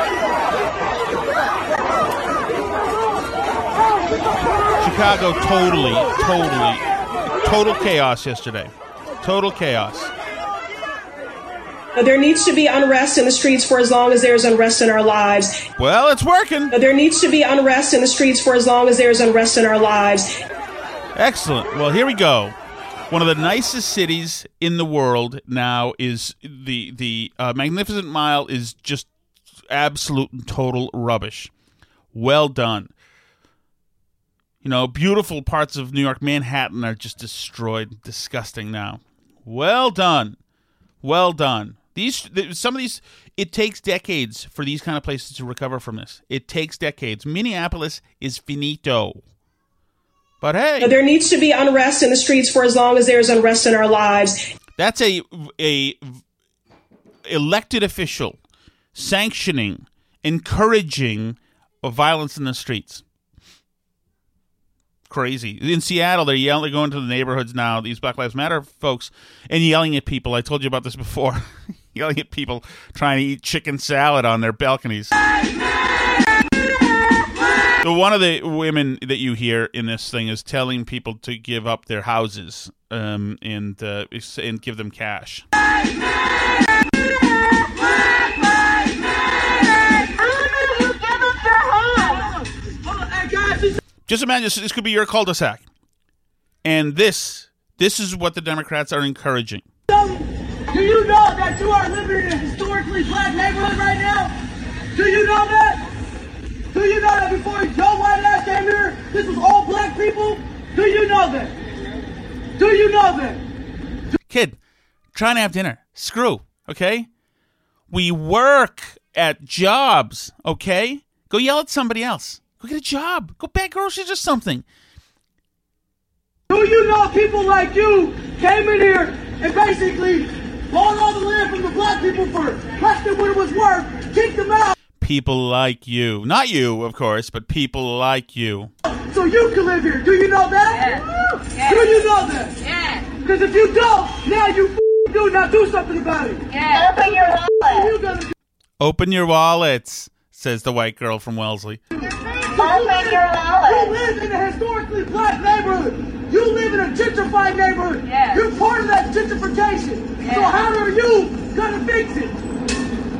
Chicago totally, totally, total chaos yesterday. Total chaos. There needs to be unrest in the streets for as long as there's unrest in our lives. Well, it's working. There needs to be unrest in the streets for as long as there's unrest in our lives. Excellent. Well, here we go. One of the nicest cities in the world now is the the uh, Magnificent Mile is just absolute and total rubbish. Well done. You know, beautiful parts of New York, Manhattan are just destroyed, disgusting now. Well done. Well done. These some of these it takes decades for these kind of places to recover from this. It takes decades. Minneapolis is finito. But hey, There needs to be unrest in the streets for as long as there's unrest in our lives. That's a a elected official sanctioning, encouraging violence in the streets. Crazy. In Seattle, they're yelling, they're going to the neighborhoods now, these Black Lives Matter folks, and yelling at people. I told you about this before. yelling at people trying to eat chicken salad on their balconies. So one of the women that you hear in this thing is telling people to give up their houses um, and uh, and give them cash. Just imagine this, this could be your cul-de-sac, and this this is what the Democrats are encouraging. Do you know that you are living in a historically black neighborhood right now? Do you know that? Do you know that before Joe White ass came here, this was all black people? Do you know that? Do you know that? Kid, trying to have dinner. Screw, okay? We work at jobs, okay? Go yell at somebody else. Go get a job. Go bag groceries or something. Do you know people like you came in here and basically bought all the land from the black people for less than what it was worth, kicked them out People like you. Not you, of course, but people like you. so you can live here? Do you know that? Do you know that? Yeah. Because if you don't, now you do. Now do something about it. Yeah. Open your wallet. You gonna do? Open your wallets, says the white girl from Wellesley. Open your wallet. You live in a historically black neighborhood. You live in a gentrified neighborhood. Yeah. You're part of that gentrification. So how are you gonna fix it?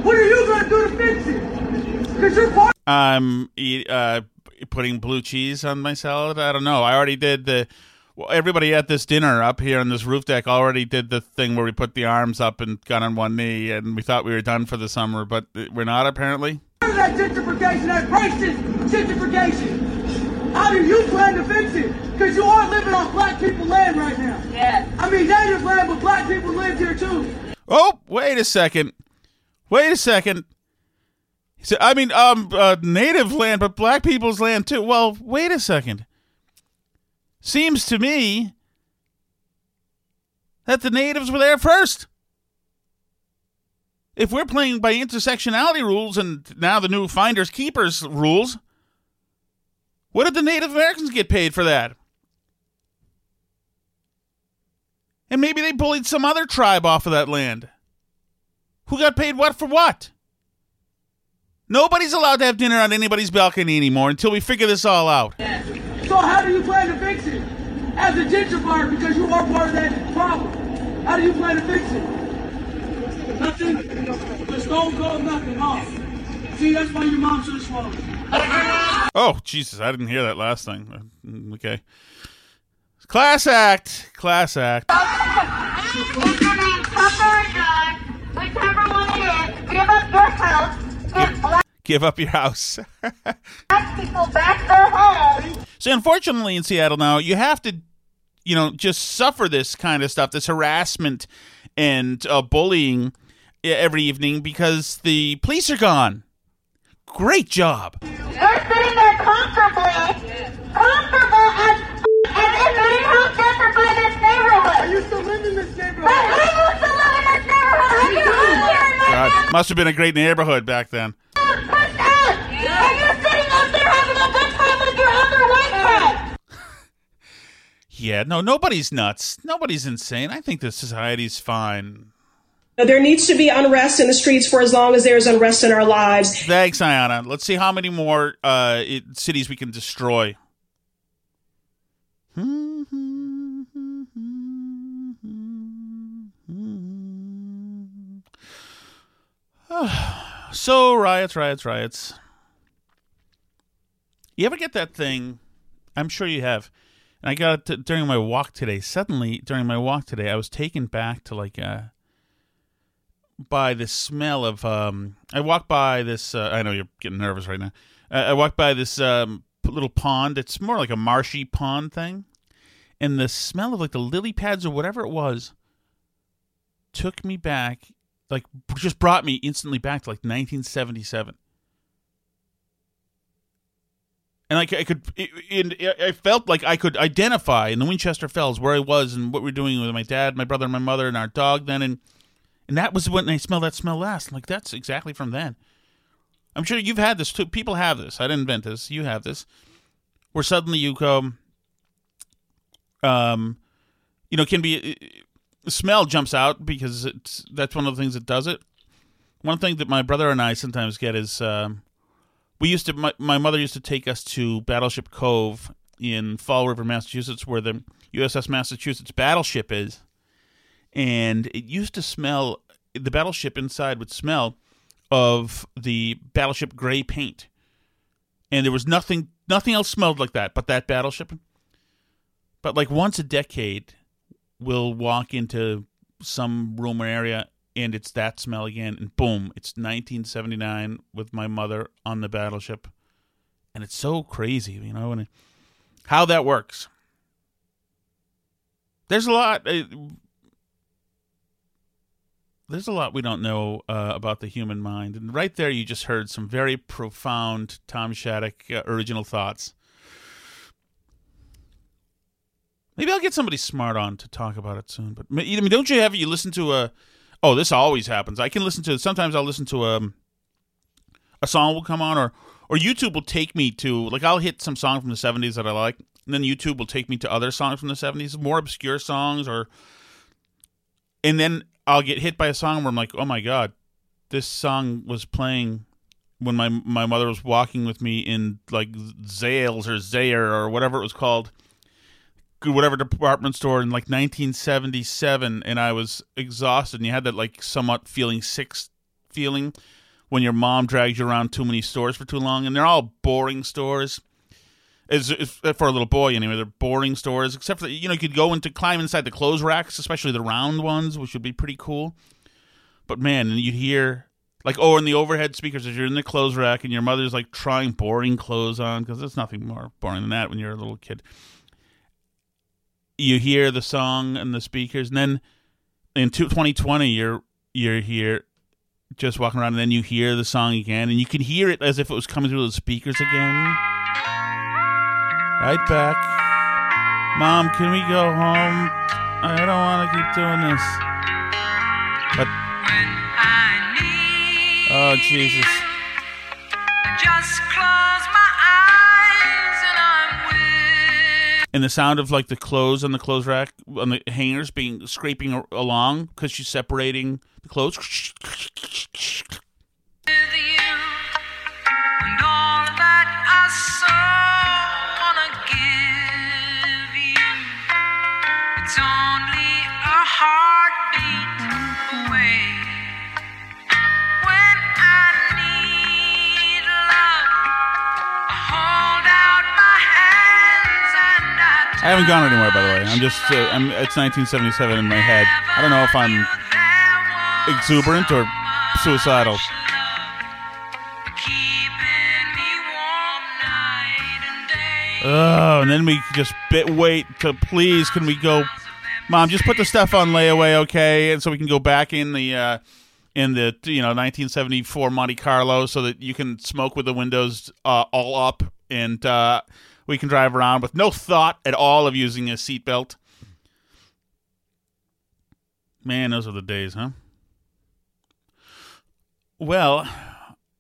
What are you gonna do to fix it? Because you're part. I'm eat, uh, putting blue cheese on my salad. I don't know. I already did the. Well, everybody at this dinner up here on this roof deck already did the thing where we put the arms up and got on one knee, and we thought we were done for the summer, but we're not apparently. Part of that gentrification, that racist gentrification. How do you plan to fix it? Because you are living on black people land right now. Yeah. I mean, native land, but black people live here too. Oh, wait a second. Wait a second. He said, I mean, um, uh, native land, but black people's land too. Well, wait a second. Seems to me that the natives were there first. If we're playing by intersectionality rules and now the new finders keepers rules, what did the Native Americans get paid for that? And maybe they bullied some other tribe off of that land. Who got paid what for what? Nobody's allowed to have dinner on anybody's balcony anymore until we figure this all out. So how do you plan to fix it? As a ginger gentrifier, because you are part of that problem. How do you plan to fix it? Nothing. The stone cold nothing? See, that's why your mom should have swallowed. Oh, Jesus, I didn't hear that last thing. Okay. Class act. Class act. Give up your house. People back their homes. So unfortunately in Seattle now, you have to, you know, just suffer this kind of stuff, this harassment and uh, bullying Uh, every evening because the police are gone. Great job. You're sitting there comfortably, comfortable as as if you didn't have this neighborhood. I used to live in this neighborhood. But I used to live in this neighborhood. I can live here right God, must have been a great neighborhood back then. now. Push out. And you're sitting up there having a good time with your other white friends. Yeah, no, nobody's nuts. Nobody's insane. I think the society's fine. There needs to be unrest in the streets for as long as there's unrest in our lives. Thanks, Ayanna. Let's see how many more uh, it, cities we can destroy. so riots, riots, riots. You ever get that thing? I'm sure you have. And I got it during my walk today. Suddenly, during my walk today, I was taken back to like uh by the smell of um I walked by this uh, I know you're getting nervous right now. Uh, I walked by this um little pond. It's more like a marshy pond thing. And the smell of like the lily pads or whatever it was took me back like just brought me instantly back to like 1977. And like I could, it, it, I felt like I could identify in the Winchester Fells where I was and what we are doing with my dad, my brother, and my mother, and our dog then, and and that was when I smelled that smell last. I'm like that's exactly from then. I'm sure you've had this too. People have this. I didn't invent this. You have this, where suddenly you go, um, you know, can be smell jumps out because it's that's one of the things that does it. One thing that my brother and I sometimes get is um, we used to. My, my mother used to take us to Battleship Cove in Fall River, Massachusetts, where the USS Massachusetts battleship is, and it used to smell. The battleship inside would smell of the battleship gray paint, and there was nothing. Nothing else smelled like that, but that battleship. But like once a decade, we'll walk into some room or area and it's that smell again and boom it's 1979 with my mother on the battleship and it's so crazy you know and how that works there's a lot uh, there's a lot we don't know uh, about the human mind and right there you just heard some very profound tom shattuck uh, original thoughts maybe i'll get somebody smart on to talk about it soon but i mean don't you have you listen to a Oh, this always happens. I can listen to sometimes I'll listen to a um, a song will come on or or YouTube will take me to like I'll hit some song from the 70s that I like and then YouTube will take me to other songs from the 70s, more obscure songs or and then I'll get hit by a song where I'm like, "Oh my god, this song was playing when my my mother was walking with me in like Zales or Zayre or whatever it was called whatever department store in like 1977 and I was exhausted and you had that like somewhat feeling sick feeling when your mom drags you around too many stores for too long and they're all boring stores as, for a little boy anyway. They're boring stores except for you know you could go into climb inside the clothes racks especially the round ones which would be pretty cool. But man and you'd hear like oh in the overhead speakers as you're in the clothes rack and your mother's like trying boring clothes on because there's nothing more boring than that when you're a little kid. You hear the song and the speakers, and then in 2020 you're you're here just walking around, and then you hear the song again, and you can hear it as if it was coming through the speakers again. Right back, Mom. Can we go home? I don't want to keep doing this. But oh Jesus. And the sound of like the clothes on the clothes rack on the hangers being scraping along because she's separating the clothes. I haven't gone anywhere, by the way. I'm just, uh, I'm, it's 1977 in my head. I don't know if I'm exuberant or suicidal. Oh, and then we just bit wait to please. Can we go, Mom? Just put the stuff on layaway, okay? And so we can go back in the uh, in the you know 1974 Monte Carlo, so that you can smoke with the windows uh, all up and. Uh, we can drive around with no thought at all of using a seatbelt. Man, those are the days, huh? Well,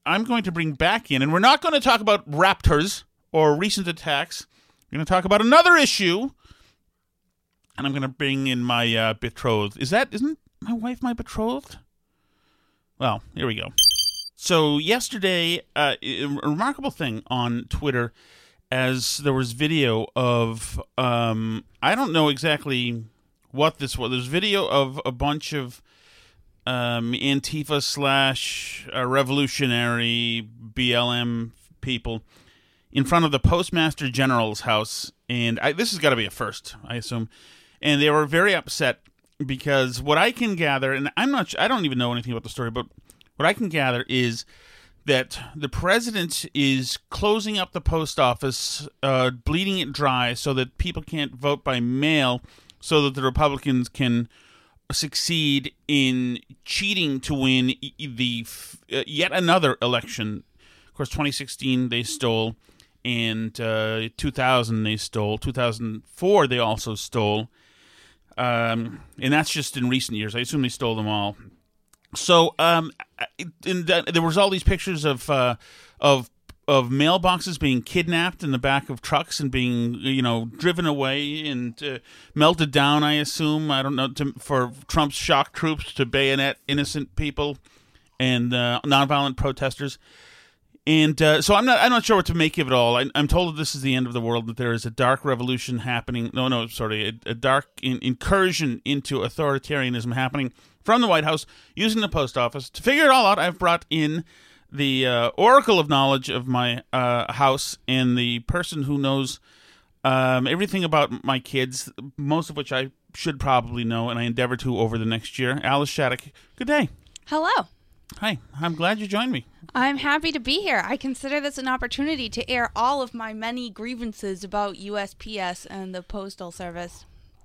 I'm going to bring back in, and we're not going to talk about raptors or recent attacks. We're going to talk about another issue, and I'm going to bring in my uh, betrothed. Is that isn't my wife my betrothed? Well, here we go. So yesterday, uh, a remarkable thing on Twitter as there was video of um, I don't know exactly what this was. There's video of a bunch of um, Antifa slash uh, revolutionary BLM people in front of the Postmaster General's house, and I, this has got to be a first, I assume. And they were very upset because what I can gather, and I'm not, I don't even know anything about the story, but what I can gather is that the president is closing up the post office, uh, bleeding it dry, so that people can't vote by mail, so that the Republicans can succeed in cheating to win the uh, yet another election. Of course, 2016 they stole, and uh, 2000 they stole. 2004 they also stole, um, and that's just in recent years. I assume they stole them all. So, um, the, there was all these pictures of uh, of of mailboxes being kidnapped in the back of trucks and being you know driven away and uh, melted down. I assume I don't know to, for Trump's shock troops to bayonet innocent people and uh, nonviolent protesters. And uh, so I'm not I'm not sure what to make of it all. I, I'm told that this is the end of the world. That there is a dark revolution happening. No, no, sorry, a, a dark in, incursion into authoritarianism happening from the White House using the post office to figure it all out. I've brought in the uh, oracle of knowledge of my uh, house and the person who knows um, everything about my kids, most of which I should probably know, and I endeavor to over the next year. Alice Shattuck, good day. Hello. Hi, I'm glad you joined me. I'm happy to be here. I consider this an opportunity to air all of my many grievances about USPS and the Postal Service.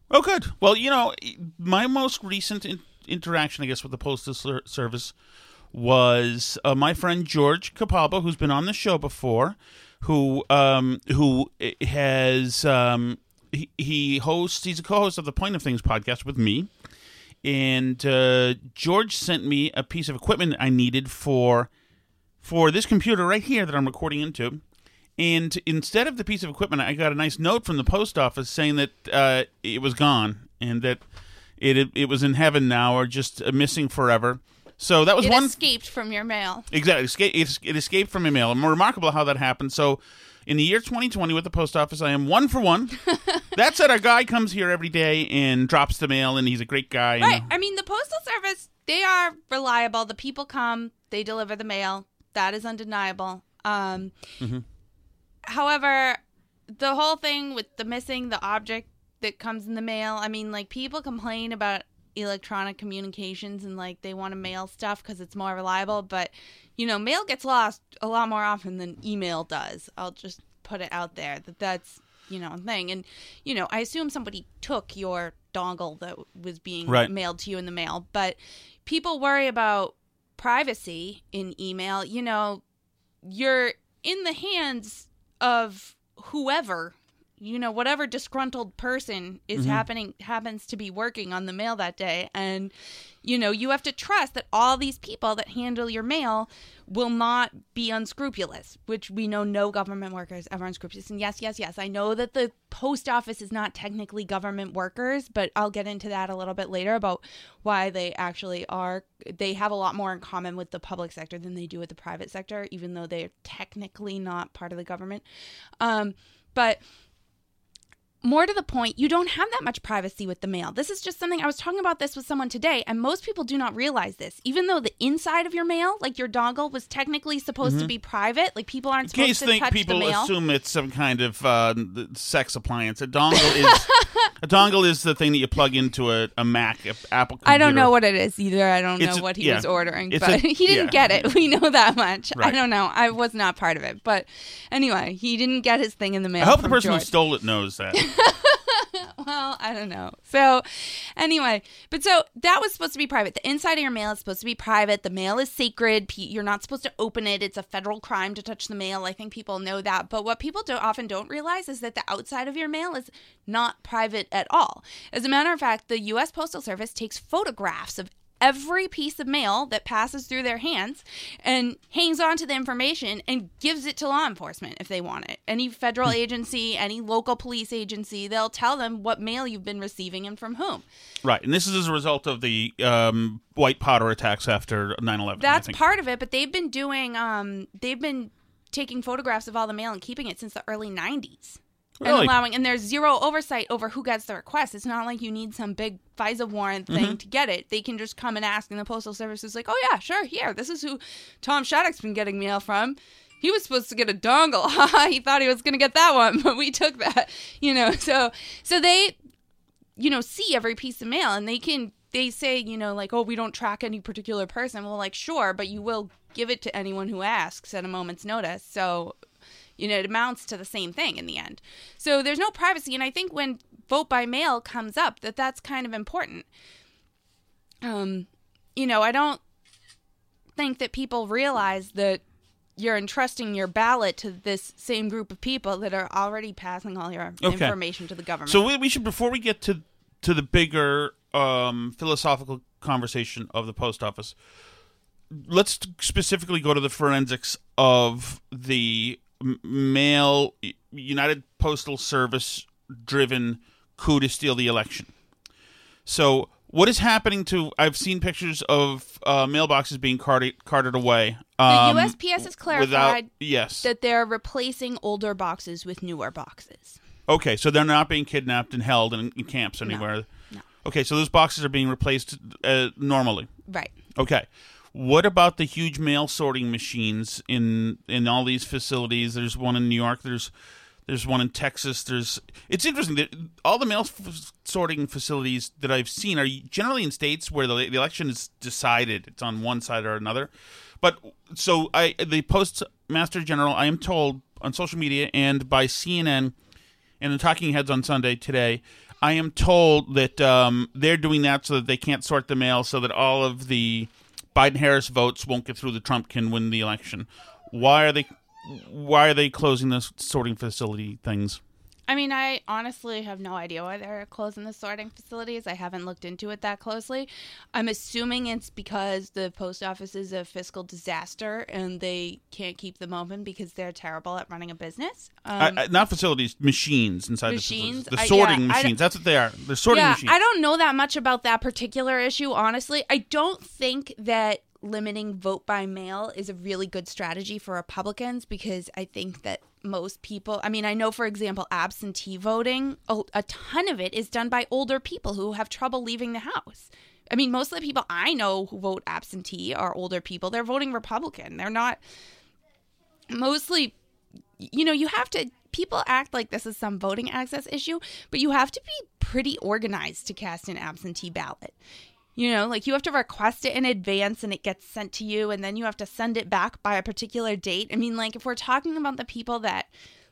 Oh, good. Well, you know, my most recent interaction, I guess, with the Postal Ser- Service was uh, my friend George Capalbo, who's been on the show before, who um, who has um, he, he hosts. He's a co-host of the Point of Things podcast with me, and uh, George sent me a piece of equipment I needed for for this computer right here that I'm recording into. And instead of the piece of equipment, I got a nice note from the post office saying that uh, it was gone and that it it was in heaven now or just uh, missing forever. So that was it one escaped from your mail. exactly it, it escaped from email. And remarkable how that happened. So in the year 2020 with the post office, I am one for one. that said, our guy comes here every day and drops the mail, and he's a great guy. and- Right. I mean, the Postal Service, they are reliable. The people come, they deliver the mail. That is undeniable. Um, Mhm. however, the whole thing with the missing the object that comes in the mail, I mean, like people complain about electronic communications and like they want to mail stuff because it's more reliable, but you know, mail gets lost a lot more often than email does. I'll just put it out there that that's you know a thing, and you know, I assume somebody took your dongle that was being Right. mailed to you in the mail, but people worry about privacy in email. You know, you're in the hands of whoever you know whatever disgruntled person is Mhm. happening happens to be working on the mail that day. And you know you have to trust that all these people that handle your mail will not be unscrupulous which we know no government workers ever unscrupulous. And yes yes yes i know that the post office is not technically government workers but i'll get into that a little bit later about why they actually are they have a lot more in common with the public sector than they do with the private sector even though they're technically not part of the government. Um, but more to the point, you don't have that much privacy with the mail. This is just something I was talking about this with someone today, and most people do not realize this. Even though the inside of your mail, like your dongle, was technically supposed to Mhm. be private, like people aren't In supposed case to think touch people the mail. People assume it's some kind of uh, sex appliance, a dongle is a dongle is the thing that you plug into a, a Mac, a Apple. Computer. I don't know what it is either. I don't It's know a- what he yeah. was ordering, It's but a- he didn't yeah. get it. We know that much. I don't know. I was not part of it, but anyway, he didn't get his thing in the mail. I hope the person George. who stole it knows that. well, I don't know. So, anyway, but so that was supposed to be private. The inside of your mail is supposed to be private. The mail is sacred. You're not supposed to open it. It's a federal crime to touch the mail. I think people know that. But what people do, often don't realize is that the outside of your mail is not private at all. As a matter of fact, the U.S. Postal Service takes photographs of every piece of mail that passes through their hands and hangs on to the information and gives it to law enforcement if they want it. Any federal agency, any local police agency, they'll tell them what mail you've been receiving and from whom. right, and this is as a result of the um, white powder attacks after 9-11. I That's think. part of it, but they've been doing um they've been taking photographs of all the mail and keeping it since the early 90s. And allowing and there's zero oversight over who gets the request. It's not like you need some big FISA warrant thing Mhm. to get it. They can just come and ask and the postal service is like, "Oh yeah, sure, here. This is who Tom Shattuck's been getting mail from." He was supposed to get a dongle. he thought he was going to get that one, but we took that. You know, so so they you know, see every piece of mail and they can they say, you know, like, oh, we don't track any particular person. Well, like, sure, but you will give it to anyone who asks at a moment's notice. So, you know, it amounts to the same thing in the end. So there's no privacy. And I think when vote by mail comes up, that that's kind of important. Um, you know, I don't think that people realize that you're entrusting your ballot to this same group of people that are already passing all your Okay. information to the government. So we, we should before we get to to the bigger um, philosophical conversation of the post office. Let's specifically go to the forensics of the mail United Postal Service driven coup to steal the election. So, what is happening to? I've seen pictures of uh, mailboxes being carted carted away. Um, the USPS has clarified without, yes. that they're replacing older boxes with newer boxes. Okay, so they're not being kidnapped and held in, in camps anywhere. no. Okay, so those boxes are being replaced uh, normally. Right. Okay. What about the huge mail sorting machines in in all these facilities? There's one in New York. There's there's one in Texas. There's it's interesting that all the mail f- sorting facilities that I've seen are generally in states where the, the election is decided. It's on one side or another. But so I the postmaster general I am told on social media and by CNN and the Talking Heads on Sunday today. I am told that um, they're doing that so that they can't sort the mail, so that all of the Biden Harris votes won't get through. The Trump can win the election. Why are they? Why are they closing the sorting facility things? I mean, I honestly have no idea why they're closing the sorting facilities. I haven't looked into it that closely. I'm assuming it's because the post office is a fiscal disaster and they can't keep them open because they're terrible at running a business. Um, I, I, not facilities, machines inside Machines? the facilities. The I- sorting yeah, machines. That's what they are. They're sorting yeah, machines. I don't know that much about that particular issue, honestly. I don't think that limiting vote by mail is a really good strategy for Republicans because I think that most people, I mean, I know, for example, absentee voting, a, ton of it is done by older people who have trouble leaving the house. I mean, most of the people I know who vote absentee are older people. They're voting Republican. They're not mostly you know, you have to people act like this is some voting access issue, but you have to be pretty organized to cast an absentee ballot. You know, like you have to request it in advance and it gets sent to you and then you have to send it back by a particular date. I mean, like if we're talking about the people that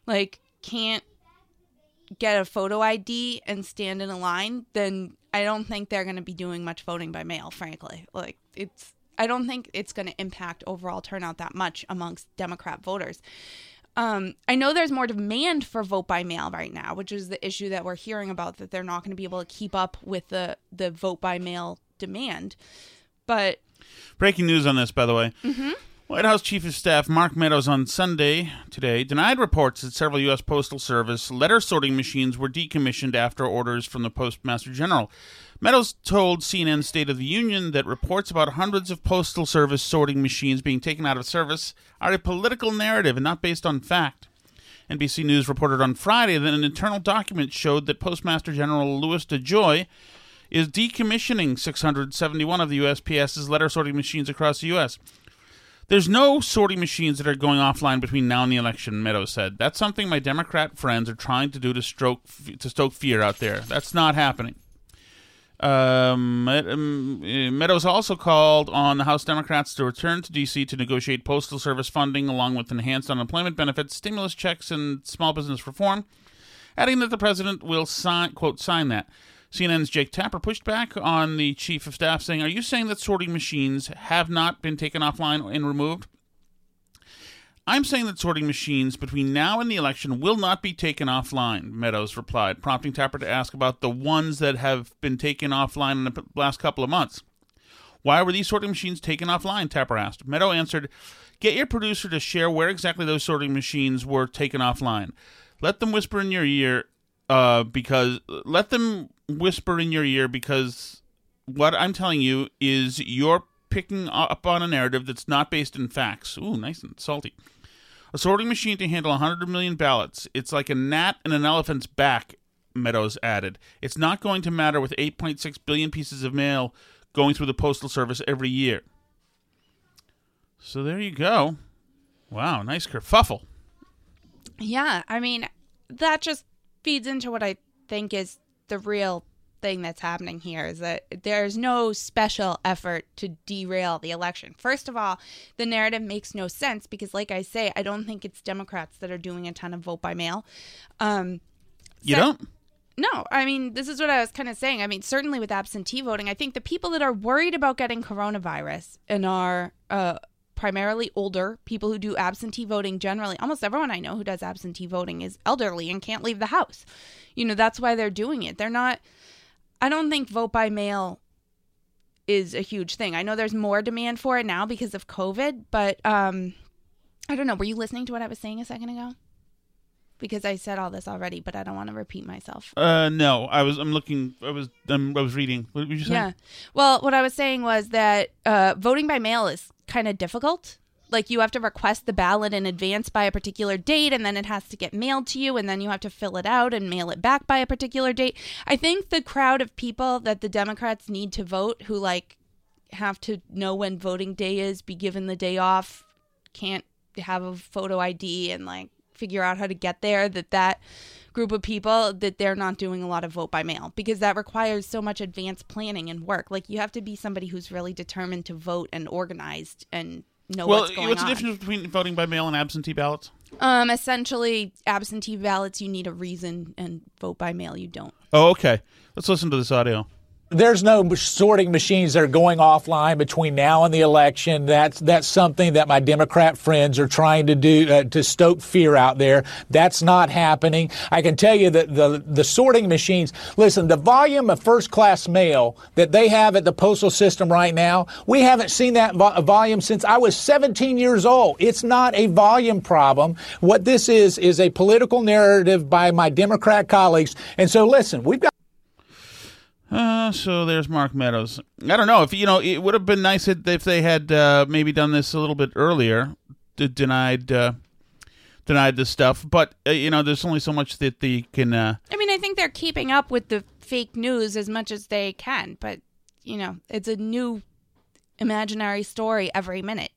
like can't get a photo ID and stand in a line, then I don't think they're going to be doing much voting by mail, frankly. Like it's I don't think it's going to impact overall turnout that much amongst Democrat voters. Um, I know there's more demand for vote by mail right now, which is the issue that we're hearing about that they're not going to be able to keep up with the the vote by mail demand. But Breaking news on this, by the way. mhm. White House Chief of Staff Mark Meadows on Sunday today denied reports that several U.S. Postal Service letter sorting machines were decommissioned after orders from the Postmaster General. Meadows told CNN State of the Union that reports about hundreds of Postal Service sorting machines being taken out of service are a political narrative and not based on fact. NBC News reported on Friday that an internal document showed that Postmaster General Louis DeJoy is decommissioning 671 of the USPS's letter sorting machines across the U.S. There's no sorting machines that are going offline between now and the election, Meadows said. That's something my Democrat friends are trying to do to stroke to stoke fear out there. That's not happening. Um, um, uh, Meadows also called on the House Democrats to return to D.C. to negotiate Postal Service funding along with enhanced unemployment benefits, stimulus checks, and small business reform, adding that the president will sign, quote, sign that. CNN's Jake Tapper pushed back on the chief of staff, saying, Are you saying that sorting machines have not been taken offline and removed? I'm saying that sorting machines between now and the election will not be taken offline, Meadows replied, prompting Tapper to ask about the ones that have been taken offline in the last couple of months. Why were these sorting machines taken offline? Tapper asked. Meadow answered, Get your producer to share where exactly those sorting machines were taken offline. Let them whisper in your ear, uh, because let them whisper in your ear because what I'm telling you is you're picking up on a narrative that's not based in facts. Ooh, nice and salty. A sorting machine to handle 100 million ballots. It's like a gnat in an elephant's back, Meadows added. It's not going to matter with 8.6 billion pieces of mail going through the Postal Service every year. So there you go. Wow, nice kerfuffle. Yeah, I mean, that just feeds into what I think is the real thing that's happening here is that there's no special effort to derail the election. First of all, the narrative makes no sense because, like I say, I don't think it's Democrats that are doing a ton of vote by mail. Um, You don't? No, I mean, this is what I was kind of saying. I mean, certainly with absentee voting, I think the people that are worried about getting coronavirus and are uh, primarily older, people who do absentee voting generally, almost everyone I know who does absentee voting is elderly and can't leave the house. You know, that's why they're doing it. They're not, I don't think vote by mail is a huge thing. I know there's more demand for it now because of COVID, but um, I don't know. Were you listening to what I was saying a second ago? Because I said all this already, but I don't want to repeat myself. Uh, no, I was. I'm looking. I was. Um, I was reading. What did you say? Yeah. Well, what I was saying was that uh, voting by mail is kind of difficult. Like you have to request the ballot in advance by a particular date, and then it has to get mailed to you, and then you have to fill it out and mail it back by a particular date. I think the crowd of people that the Democrats need to vote, who like have to know when voting day is, be given the day off, can't have a photo ID, and like figure out how to get there. That that group of people that they're not doing a lot of vote by mail because that requires so much advanced planning and work. Like you have to be somebody who's really determined to vote and organized and know well, what's going on. what's the difference between voting by mail and absentee ballots? Um, essentially, absentee ballots you need a reason, and vote by mail you don't. Oh, okay. Let's listen to this audio. There's no sorting machines that are going offline between now and the election. That's that's something that my Democrat friends are trying to do uh, to stoke fear out there. That's not happening. I can tell you that the the sorting machines. Listen, the volume of first class mail that they have at the postal system right now, we haven't seen that vo- volume since I was 17 years old. It's not a volume problem. What this is is a political narrative by my Democrat colleagues. And so, listen, we've got. Uh, so there's Mark Meadows. I don't know if you know it would have been nice if they had uh, maybe done this a little bit earlier, d- denied uh, denied this stuff. But uh, you know, there's only so much that they can. Uh, I mean, I think they're keeping up with the fake news as much as they can, but you know, it's a new imaginary story every minute.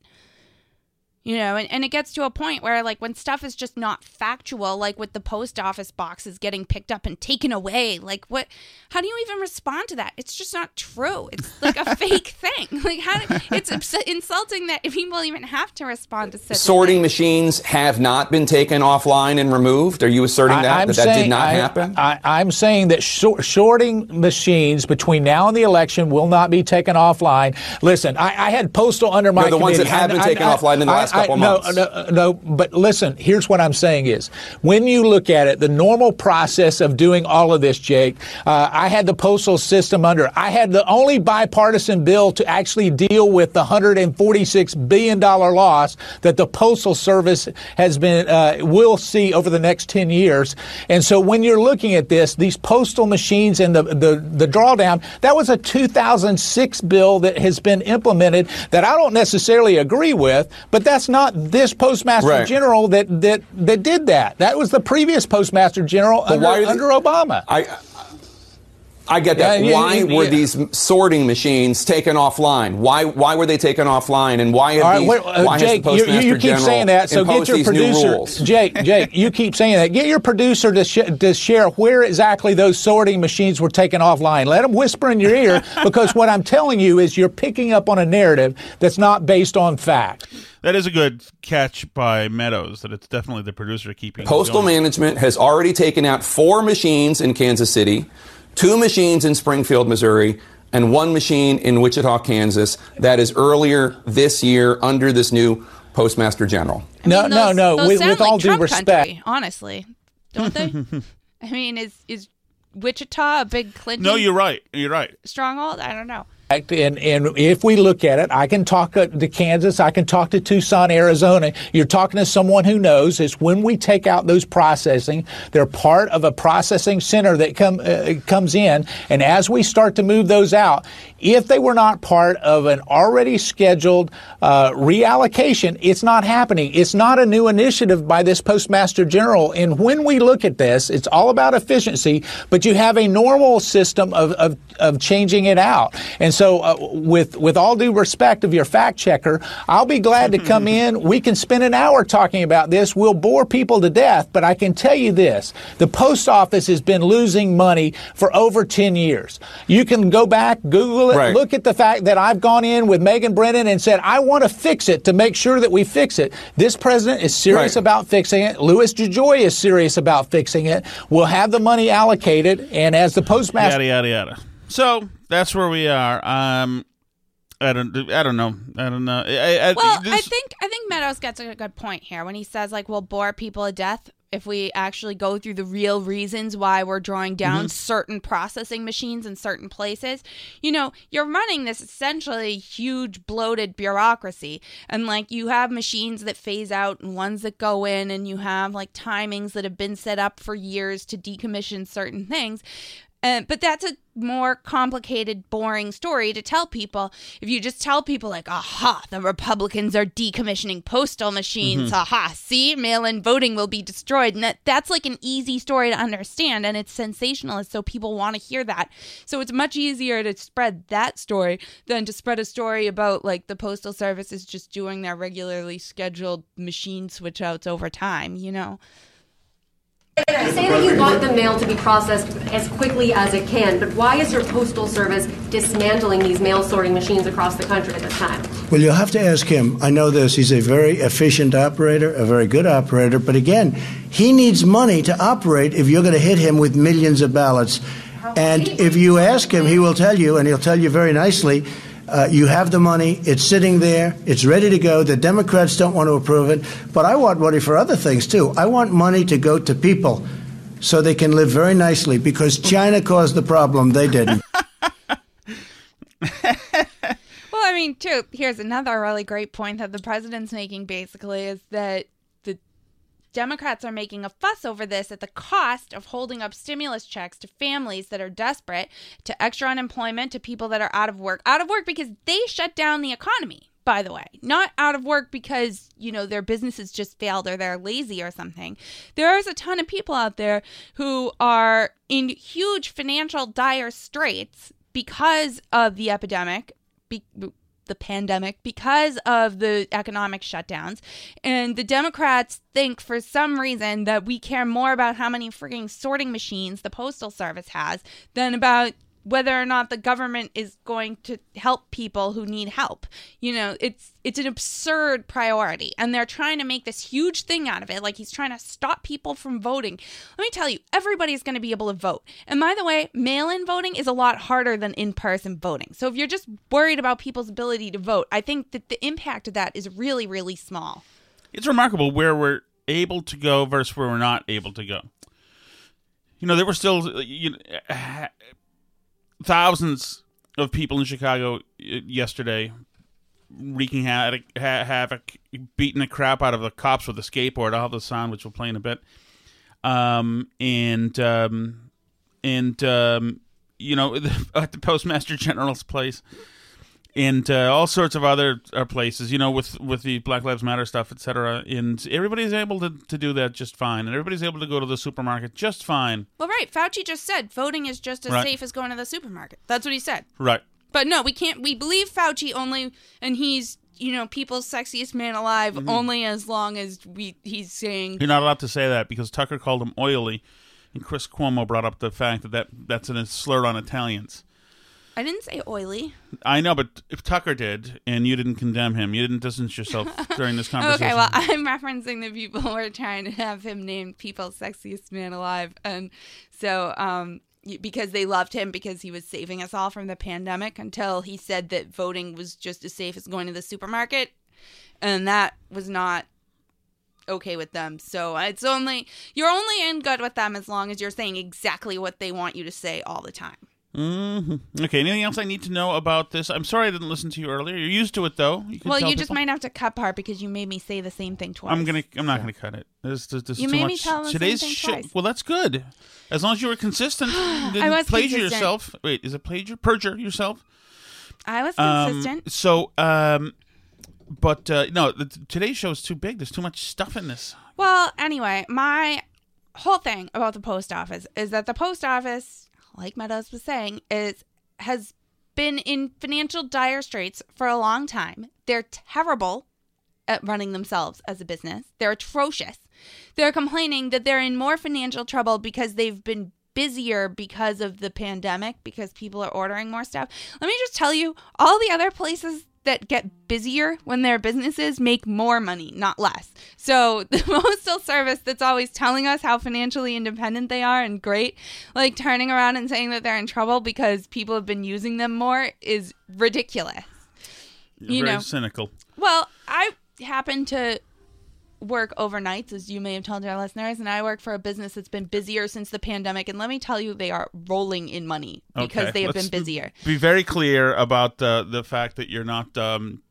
You know, and, and it gets to a point where, like, when stuff is just not factual, like with the post office boxes getting picked up and taken away, like, what, how do you even respond to that? It's just not true. It's like a fake thing. Like, how, do, it's insulting that people even have to respond to such a Sorting machines have not been taken offline and removed. Are you asserting that I'm that, that saying- did not I- happen? I, I'm saying that shor- shorting machines between now and the election will not be taken offline. Listen, I, I had postal under my No, the ones that have been taken I- offline in the last I- I- couple no, months. No, no, but listen, here's what I'm saying is when you look at it, the normal process of doing all of this, Jake, uh, I had the postal system under. I had the only bipartisan bill to actually deal with the 146 billion dollar loss that the postal service has been uh, will see over the next 10 years. And so when you're looking at this, these postal machines and the the, the drawdown, that was a 2006 bill that has been implemented that I don't necessarily agree with, but that's not this postmaster Right. general that that that did that. That was the previous postmaster general But under, under Obama. I I get that. Yeah, yeah, why yeah, were yeah. these sorting machines taken offline? Why why were they taken offline? And why have All right, these, wait, uh, why Jake, has you, the you, postmaster you keep general saying that, so get your producer. Jake. Jake, you keep saying that. Get your producer to, sh- to share where exactly those sorting machines were taken offline. Let them whisper in your ear, because what I'm telling you is you're picking up on a narrative that's not based on fact. that is a good catch by Meadows. That it's definitely the producer keeping Postal going. management has already taken out four machines in Kansas City, two machines in Springfield, Missouri, and one machine in Wichita, Kansas. That is earlier this year under this new postmaster general. No, mean, no, those- no. those With, sound with like all due respect, country, honestly, don't they? I mean, is is Wichita a big Clinton? No, you're right. You're right. stronghold. I don't know. And, and if we look at it, I can talk to Kansas, I can talk to Tucson, Arizona. You're talking to someone who knows is when we take out those processing, they're part of a processing center that come, uh, comes in. And as we start to move those out, if they were not part of an already scheduled uh, reallocation, it's not happening. It's not a new initiative by this Postmaster General. And when we look at this, it's all about efficiency, but you have a normal system of, of, of changing it out. And so, uh, with, with all due respect of your fact checker, I'll be glad to come in. We can spend an hour talking about this. We'll bore people to death, but I can tell you this the post office has been losing money for over 10 years. You can go back, Google it, Right. look at the fact that I've gone in with Megan Brennan and said, I want to fix it to make sure that we fix it. This president is serious Right. about fixing it. Louis DeJoy is serious about fixing it. We'll have the money allocated, and as the postmaster. Yada yada yada. So that's where we are. Um, I don't. I don't know. I don't know. I, I, Well, this- I think I think Meadows gets a good point here when he says like we'll bore people to death. if we actually go through the real reasons why we're drawing down Mhm. certain processing machines in certain places, you know, you're running this essentially huge bloated bureaucracy. And like you have machines that phase out and ones that go in, and you have like timings that have been set up for years to decommission certain things. Uh, but that's a more complicated, boring story to tell people. If you just tell people, like, aha, the Republicans are decommissioning postal machines, Mhm. aha, see, mail in voting will be destroyed. And that, that's like an easy story to understand, and it's sensationalist, so people want to hear that. So it's much easier to spread that story than to spread a story about, like, the Postal Service is just doing their regularly scheduled machine switch outs over time, you know? You say that you want the mail to be processed as quickly as it can, but why is your postal service dismantling these mail sorting machines across the country at this time? Well, you'll have to ask him. I know this. He's a very efficient operator, a very good operator. But again, he needs money to operate if you're going to hit him with millions of ballots. And if you ask him, he will tell you, and he'll tell you very nicely. Uh, you have the money. It's sitting there. It's ready to go. The Democrats don't want to approve it, but I want money for other things too. I want money to go to people so they can live very nicely because China caused the problem. They didn't. Well, I mean, too, here's another really great point that the president's making basically is that the Democrats are making a fuss over this at the cost of holding up stimulus checks to families that are desperate, to extra unemployment, to people that are out of work. Out of work because they shut down the economy, by the way. Not out of work because, you know, their businesses just failed or they're lazy or something. There's a ton of people out there who are in huge financial dire straits because of the epidemic, be, the pandemic, because of the economic shutdowns. And the Democrats think for some reason that we care more about how many freaking sorting machines the Postal Service has than about whether or not the government is going to help people who need help. You know, it's it's an absurd priority and they're trying to make this huge thing out of it like he's trying to stop people from voting. Let me tell you, everybody's going to be able to vote. And by the way, mail-in voting is a lot harder than in-person voting. So if you're just worried about people's ability to vote, I think that the impact of that is really really small. It's remarkable where we're able to go versus where we're not able to go. You know, there were still you know, thousands of people in Chicago uh, yesterday wreaking havoc, ha- havoc, beating the crap out of the cops with a skateboard. I'll have the sound, which we'll play in a bit. Um, and um, and um, you know, at the Postmaster General's place, and uh, all sorts of other uh, places. You know, with with the Black Lives Matter stuff, etc. And everybody's able to to do that just fine, and everybody's able to go to the supermarket just fine. Well, right, Fauci just said voting is just as Right. safe as going to the supermarket. That's what he said. Right. But no, we can't. We believe Fauci only, and he's you know people's sexiest man alive Mhm. only as long as we he's saying. You're not allowed to say that because Tucker called him oily, and Chris Cuomo brought up the fact that, that that's a slur on Italians. I didn't say oily. I know, but if Tucker did, and you didn't condemn him, you didn't distance yourself during this conversation. Okay, well, I'm referencing the people who are trying to have him named people's sexiest man alive, and so um, because they loved him because he was saving us all from the pandemic until he said that voting was just as safe as going to the supermarket, and that was not okay with them. So it's only you're only in good with them as long as you're saying exactly what they want you to say all the time. Hmm Okay. Anything else I need to know about this? I'm sorry I didn't listen to you earlier. You're used to it though. You well, tell you just might have to cut part because you made me say the same thing twice. I'm gonna. I'm not gonna cut it. This, this, this You is too made me much. tell the same Today's thing shit. twice. Well, that's good. As long as you were consistent. You didn't I was plagiar consistent. yourself. Wait, is it plagiar? Perjure yourself? I was Um, consistent. so, um, but uh, no, the, today's show is too big. There's too much stuff in this. Well, anyway, my whole thing about the post office is that the post office, like Meadows was saying, is has been in financial dire straits for a long time. They're terrible at running themselves as a business. They're atrocious. They're complaining that they're in more financial trouble because they've been busier because of the pandemic because people are ordering more stuff. Let me just tell you, all the other places that get busier when their businesses make more money, not less. So the postal service that's always telling us how financially independent they are and great, like turning around and saying that they're in trouble because people have been using them more is ridiculous. You're You very know. cynical. Well, I happen to work overnights, as you may have told our listeners, and I work for a business that's been busier since the pandemic. And let me tell you, they are rolling in money because Okay, they have let's been busier. Be very clear about uh, the fact that you're not um,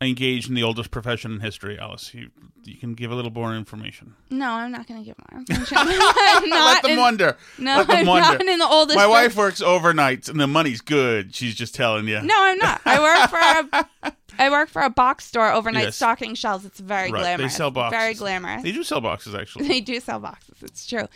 engaged in the oldest profession in history, Alice. You you can give a little more information. No, I'm not going to give more information. I'm not Let them in- wonder. No, Let them I'm wonder. not in the oldest. My wife works overnights, and the money's good. She's just telling you. No, I'm not. I work for a. I work for a box store overnight Yes. stocking shelves. It's very Right, they glamorous. sell boxes. Very glamorous. They do sell boxes, actually. They do sell boxes. It's true,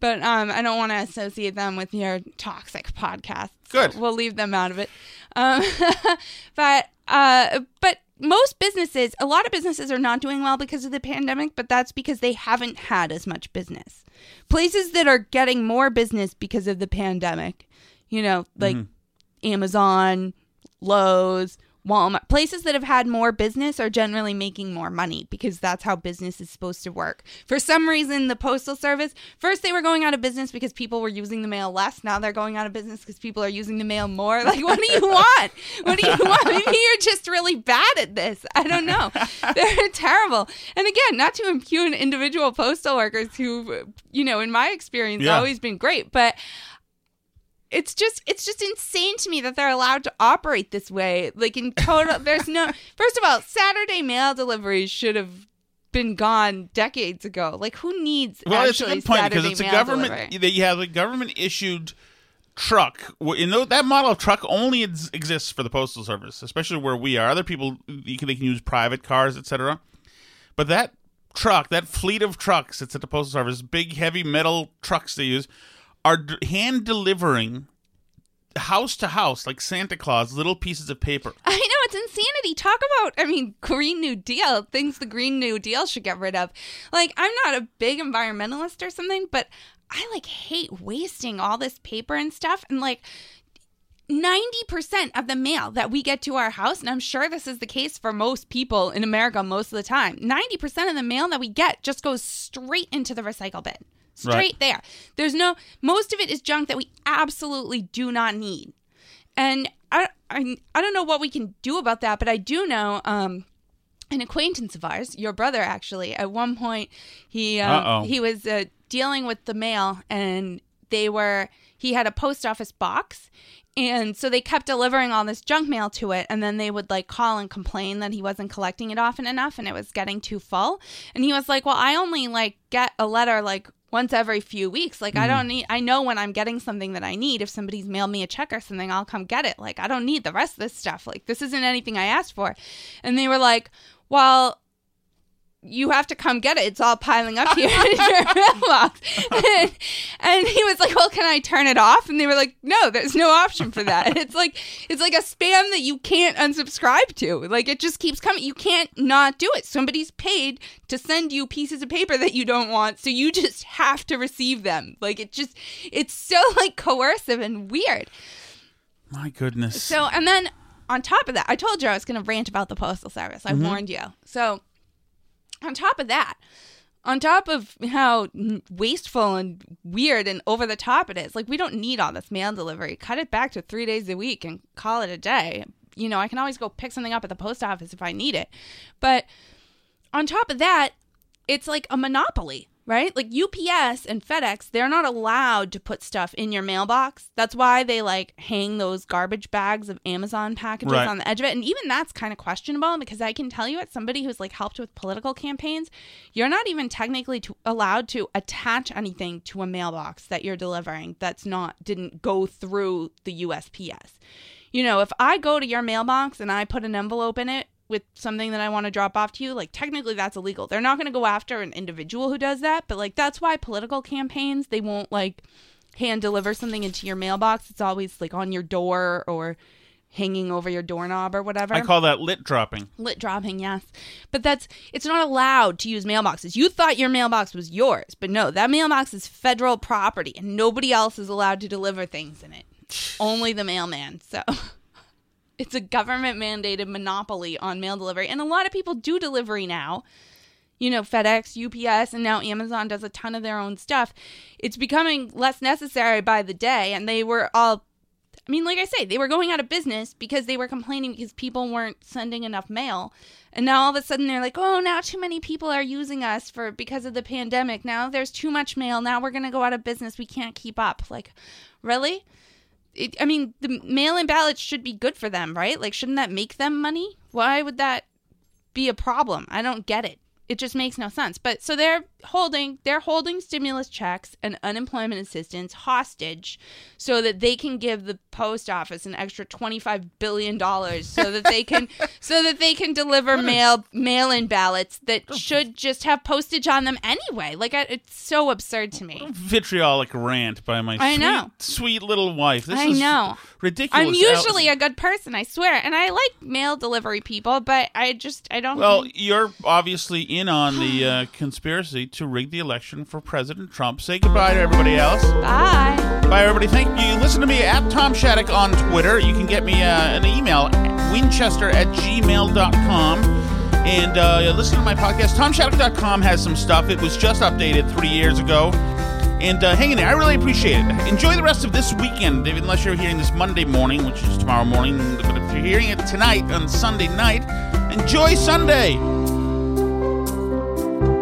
but um, I don't want to associate them with your toxic podcast. so Good. we'll leave them out of it. Um, but uh, but most businesses, a lot of businesses are not doing well because of the pandemic. But that's because they haven't had as much business. Places that are getting more business because of the pandemic, you know, like Mhm. Amazon, Lowe's, Walmart, um, places that have had more business are generally making more money because that's how business is supposed to work. For some reason, the Postal Service, first they were going out of business because people were using the mail less. Now they're going out of business because people are using the mail more. Like, what do you want? What do you want? Maybe you're just really bad at this. I don't know. They're terrible. And again, not to impugn individual postal workers who, you know, in my experience, Yeah. always been great, but it's just it's just insane to me that they're allowed to operate this way like in total there's no first of all saturday mail deliveries should have been gone decades ago like who needs Well, it's a good point because Saturday it's a government. you have a government issued truck. You know that model of truck only ex- exists for the postal service, especially where we are. Other people you can, they can use private cars, etc. But that truck, that fleet of trucks that's at the postal service, big heavy metal trucks they use, are hand delivering house to house like Santa Claus little pieces of paper. I know it's insanity. Talk about, I mean, Green New Deal, things the Green New Deal should get rid of. Like, I'm not a big environmentalist or something, but I like hate wasting all this paper and stuff. And like, 90% of the mail that we get to our house, and I'm sure this is the case for most people in America most of the time, 90% of the mail that we get just goes straight into the recycle bin. Straight Right. there. There's no, most of it is junk that we absolutely do not need. And I, I, I don't know what we can do about that, but I do know um, an acquaintance of ours, your brother actually, at one point he um, he was uh, dealing with the mail and they were he had a post office box and so they kept delivering all this junk mail to it and then they would like call and complain that he wasn't collecting it often enough and it was getting too full and he was like well i only like get a letter like once every few weeks. Like i Mhm. don't need i know when i'm getting something that i need if somebody's mailed me a check or something i'll come get it. Like i don't need the rest of this stuff. Like this isn't anything i asked for. And they were like well you have to come get it. It's all piling up here in your mailbox. And, and he was like, "Well, can I turn it off?" And they were like, "No, there's no option for that. It's like it's like a spam that you can't unsubscribe to. Like it just keeps coming. You can't not do it. Somebody's paid to send you pieces of paper that you don't want, so you just have to receive them. Like it just it's so like coercive and weird. My goodness. So, and then on top of that, I told you I was going to rant about the Postal Service. I Mhm. warned you. So, on top of that, on top of how wasteful and weird and over the top it is, like we don't need all this mail delivery. Cut it back to three days a week and call it a day. You know, I can always go pick something up at the post office if I need it. But on top of that, it's like a monopoly, right? Like UPS and FedEx, they're not allowed to put stuff in your mailbox. That's why they like hang those garbage bags of Amazon packages Right. on the edge of it. And even that's kind of questionable because I can tell you, as somebody who's like helped with political campaigns, you're not even technically to, allowed to attach anything to a mailbox that you're delivering that's not didn't go through the USPS. You know, if I go to your mailbox and I put an envelope in it with something that I want to drop off to you, like technically that's illegal. They're not going to go after an individual who does that, but like that's why political campaigns, they won't like hand deliver something into your mailbox. It's always like on your door or hanging over your doorknob or whatever. I call that lit dropping. Lit dropping, yes. But that's it's not allowed to use mailboxes. You thought your mailbox was yours, but no, that mailbox is federal property and nobody else is allowed to deliver things in it. Only the mailman. So it's a government mandated monopoly on mail delivery. And a lot of people do delivery now. You know, FedEx, UPS, and now Amazon does a ton of their own stuff. It's becoming less necessary by the day, and they were all I mean, like I say, they were going out of business because they were complaining because people weren't sending enough mail. And now all of a sudden they're like, "Oh, now too many people are using us for because of the pandemic. Now there's too much mail. Now we're going to go out of business. We can't keep up." Like, really? It, I mean, the mail-in ballots should be good for them, right? Like, shouldn't that make them money? Why would that be a problem? I don't get it. It just makes no sense. But so they're holding they're holding stimulus checks and unemployment assistance hostage so that they can give the post office an extra 25 billion dollars so that they can so that they can deliver mail mail-in ballots that should just have postage on them anyway. Like I, it's so absurd to me. Vitriolic rant by my I sweet, know. sweet little wife. This I is know. ridiculous. I'm usually a good person, I swear, and I like mail delivery people, but I just I don't Well, think- you're obviously in on the uh, conspiracy to rig the election for President Trump. Say goodbye to everybody else. Bye. Bye, everybody. Thank you. Listen to me at Tom Shattuck on Twitter. You can get me uh, an email, winchester at gmail.com. And uh, listen to my podcast. TomShattuck.com has some stuff. It was just updated three years ago. And uh, hang in there. I really appreciate it. Enjoy the rest of this weekend, unless you're hearing this Monday morning, which is tomorrow morning. But if you're hearing it tonight on Sunday night, enjoy Sunday.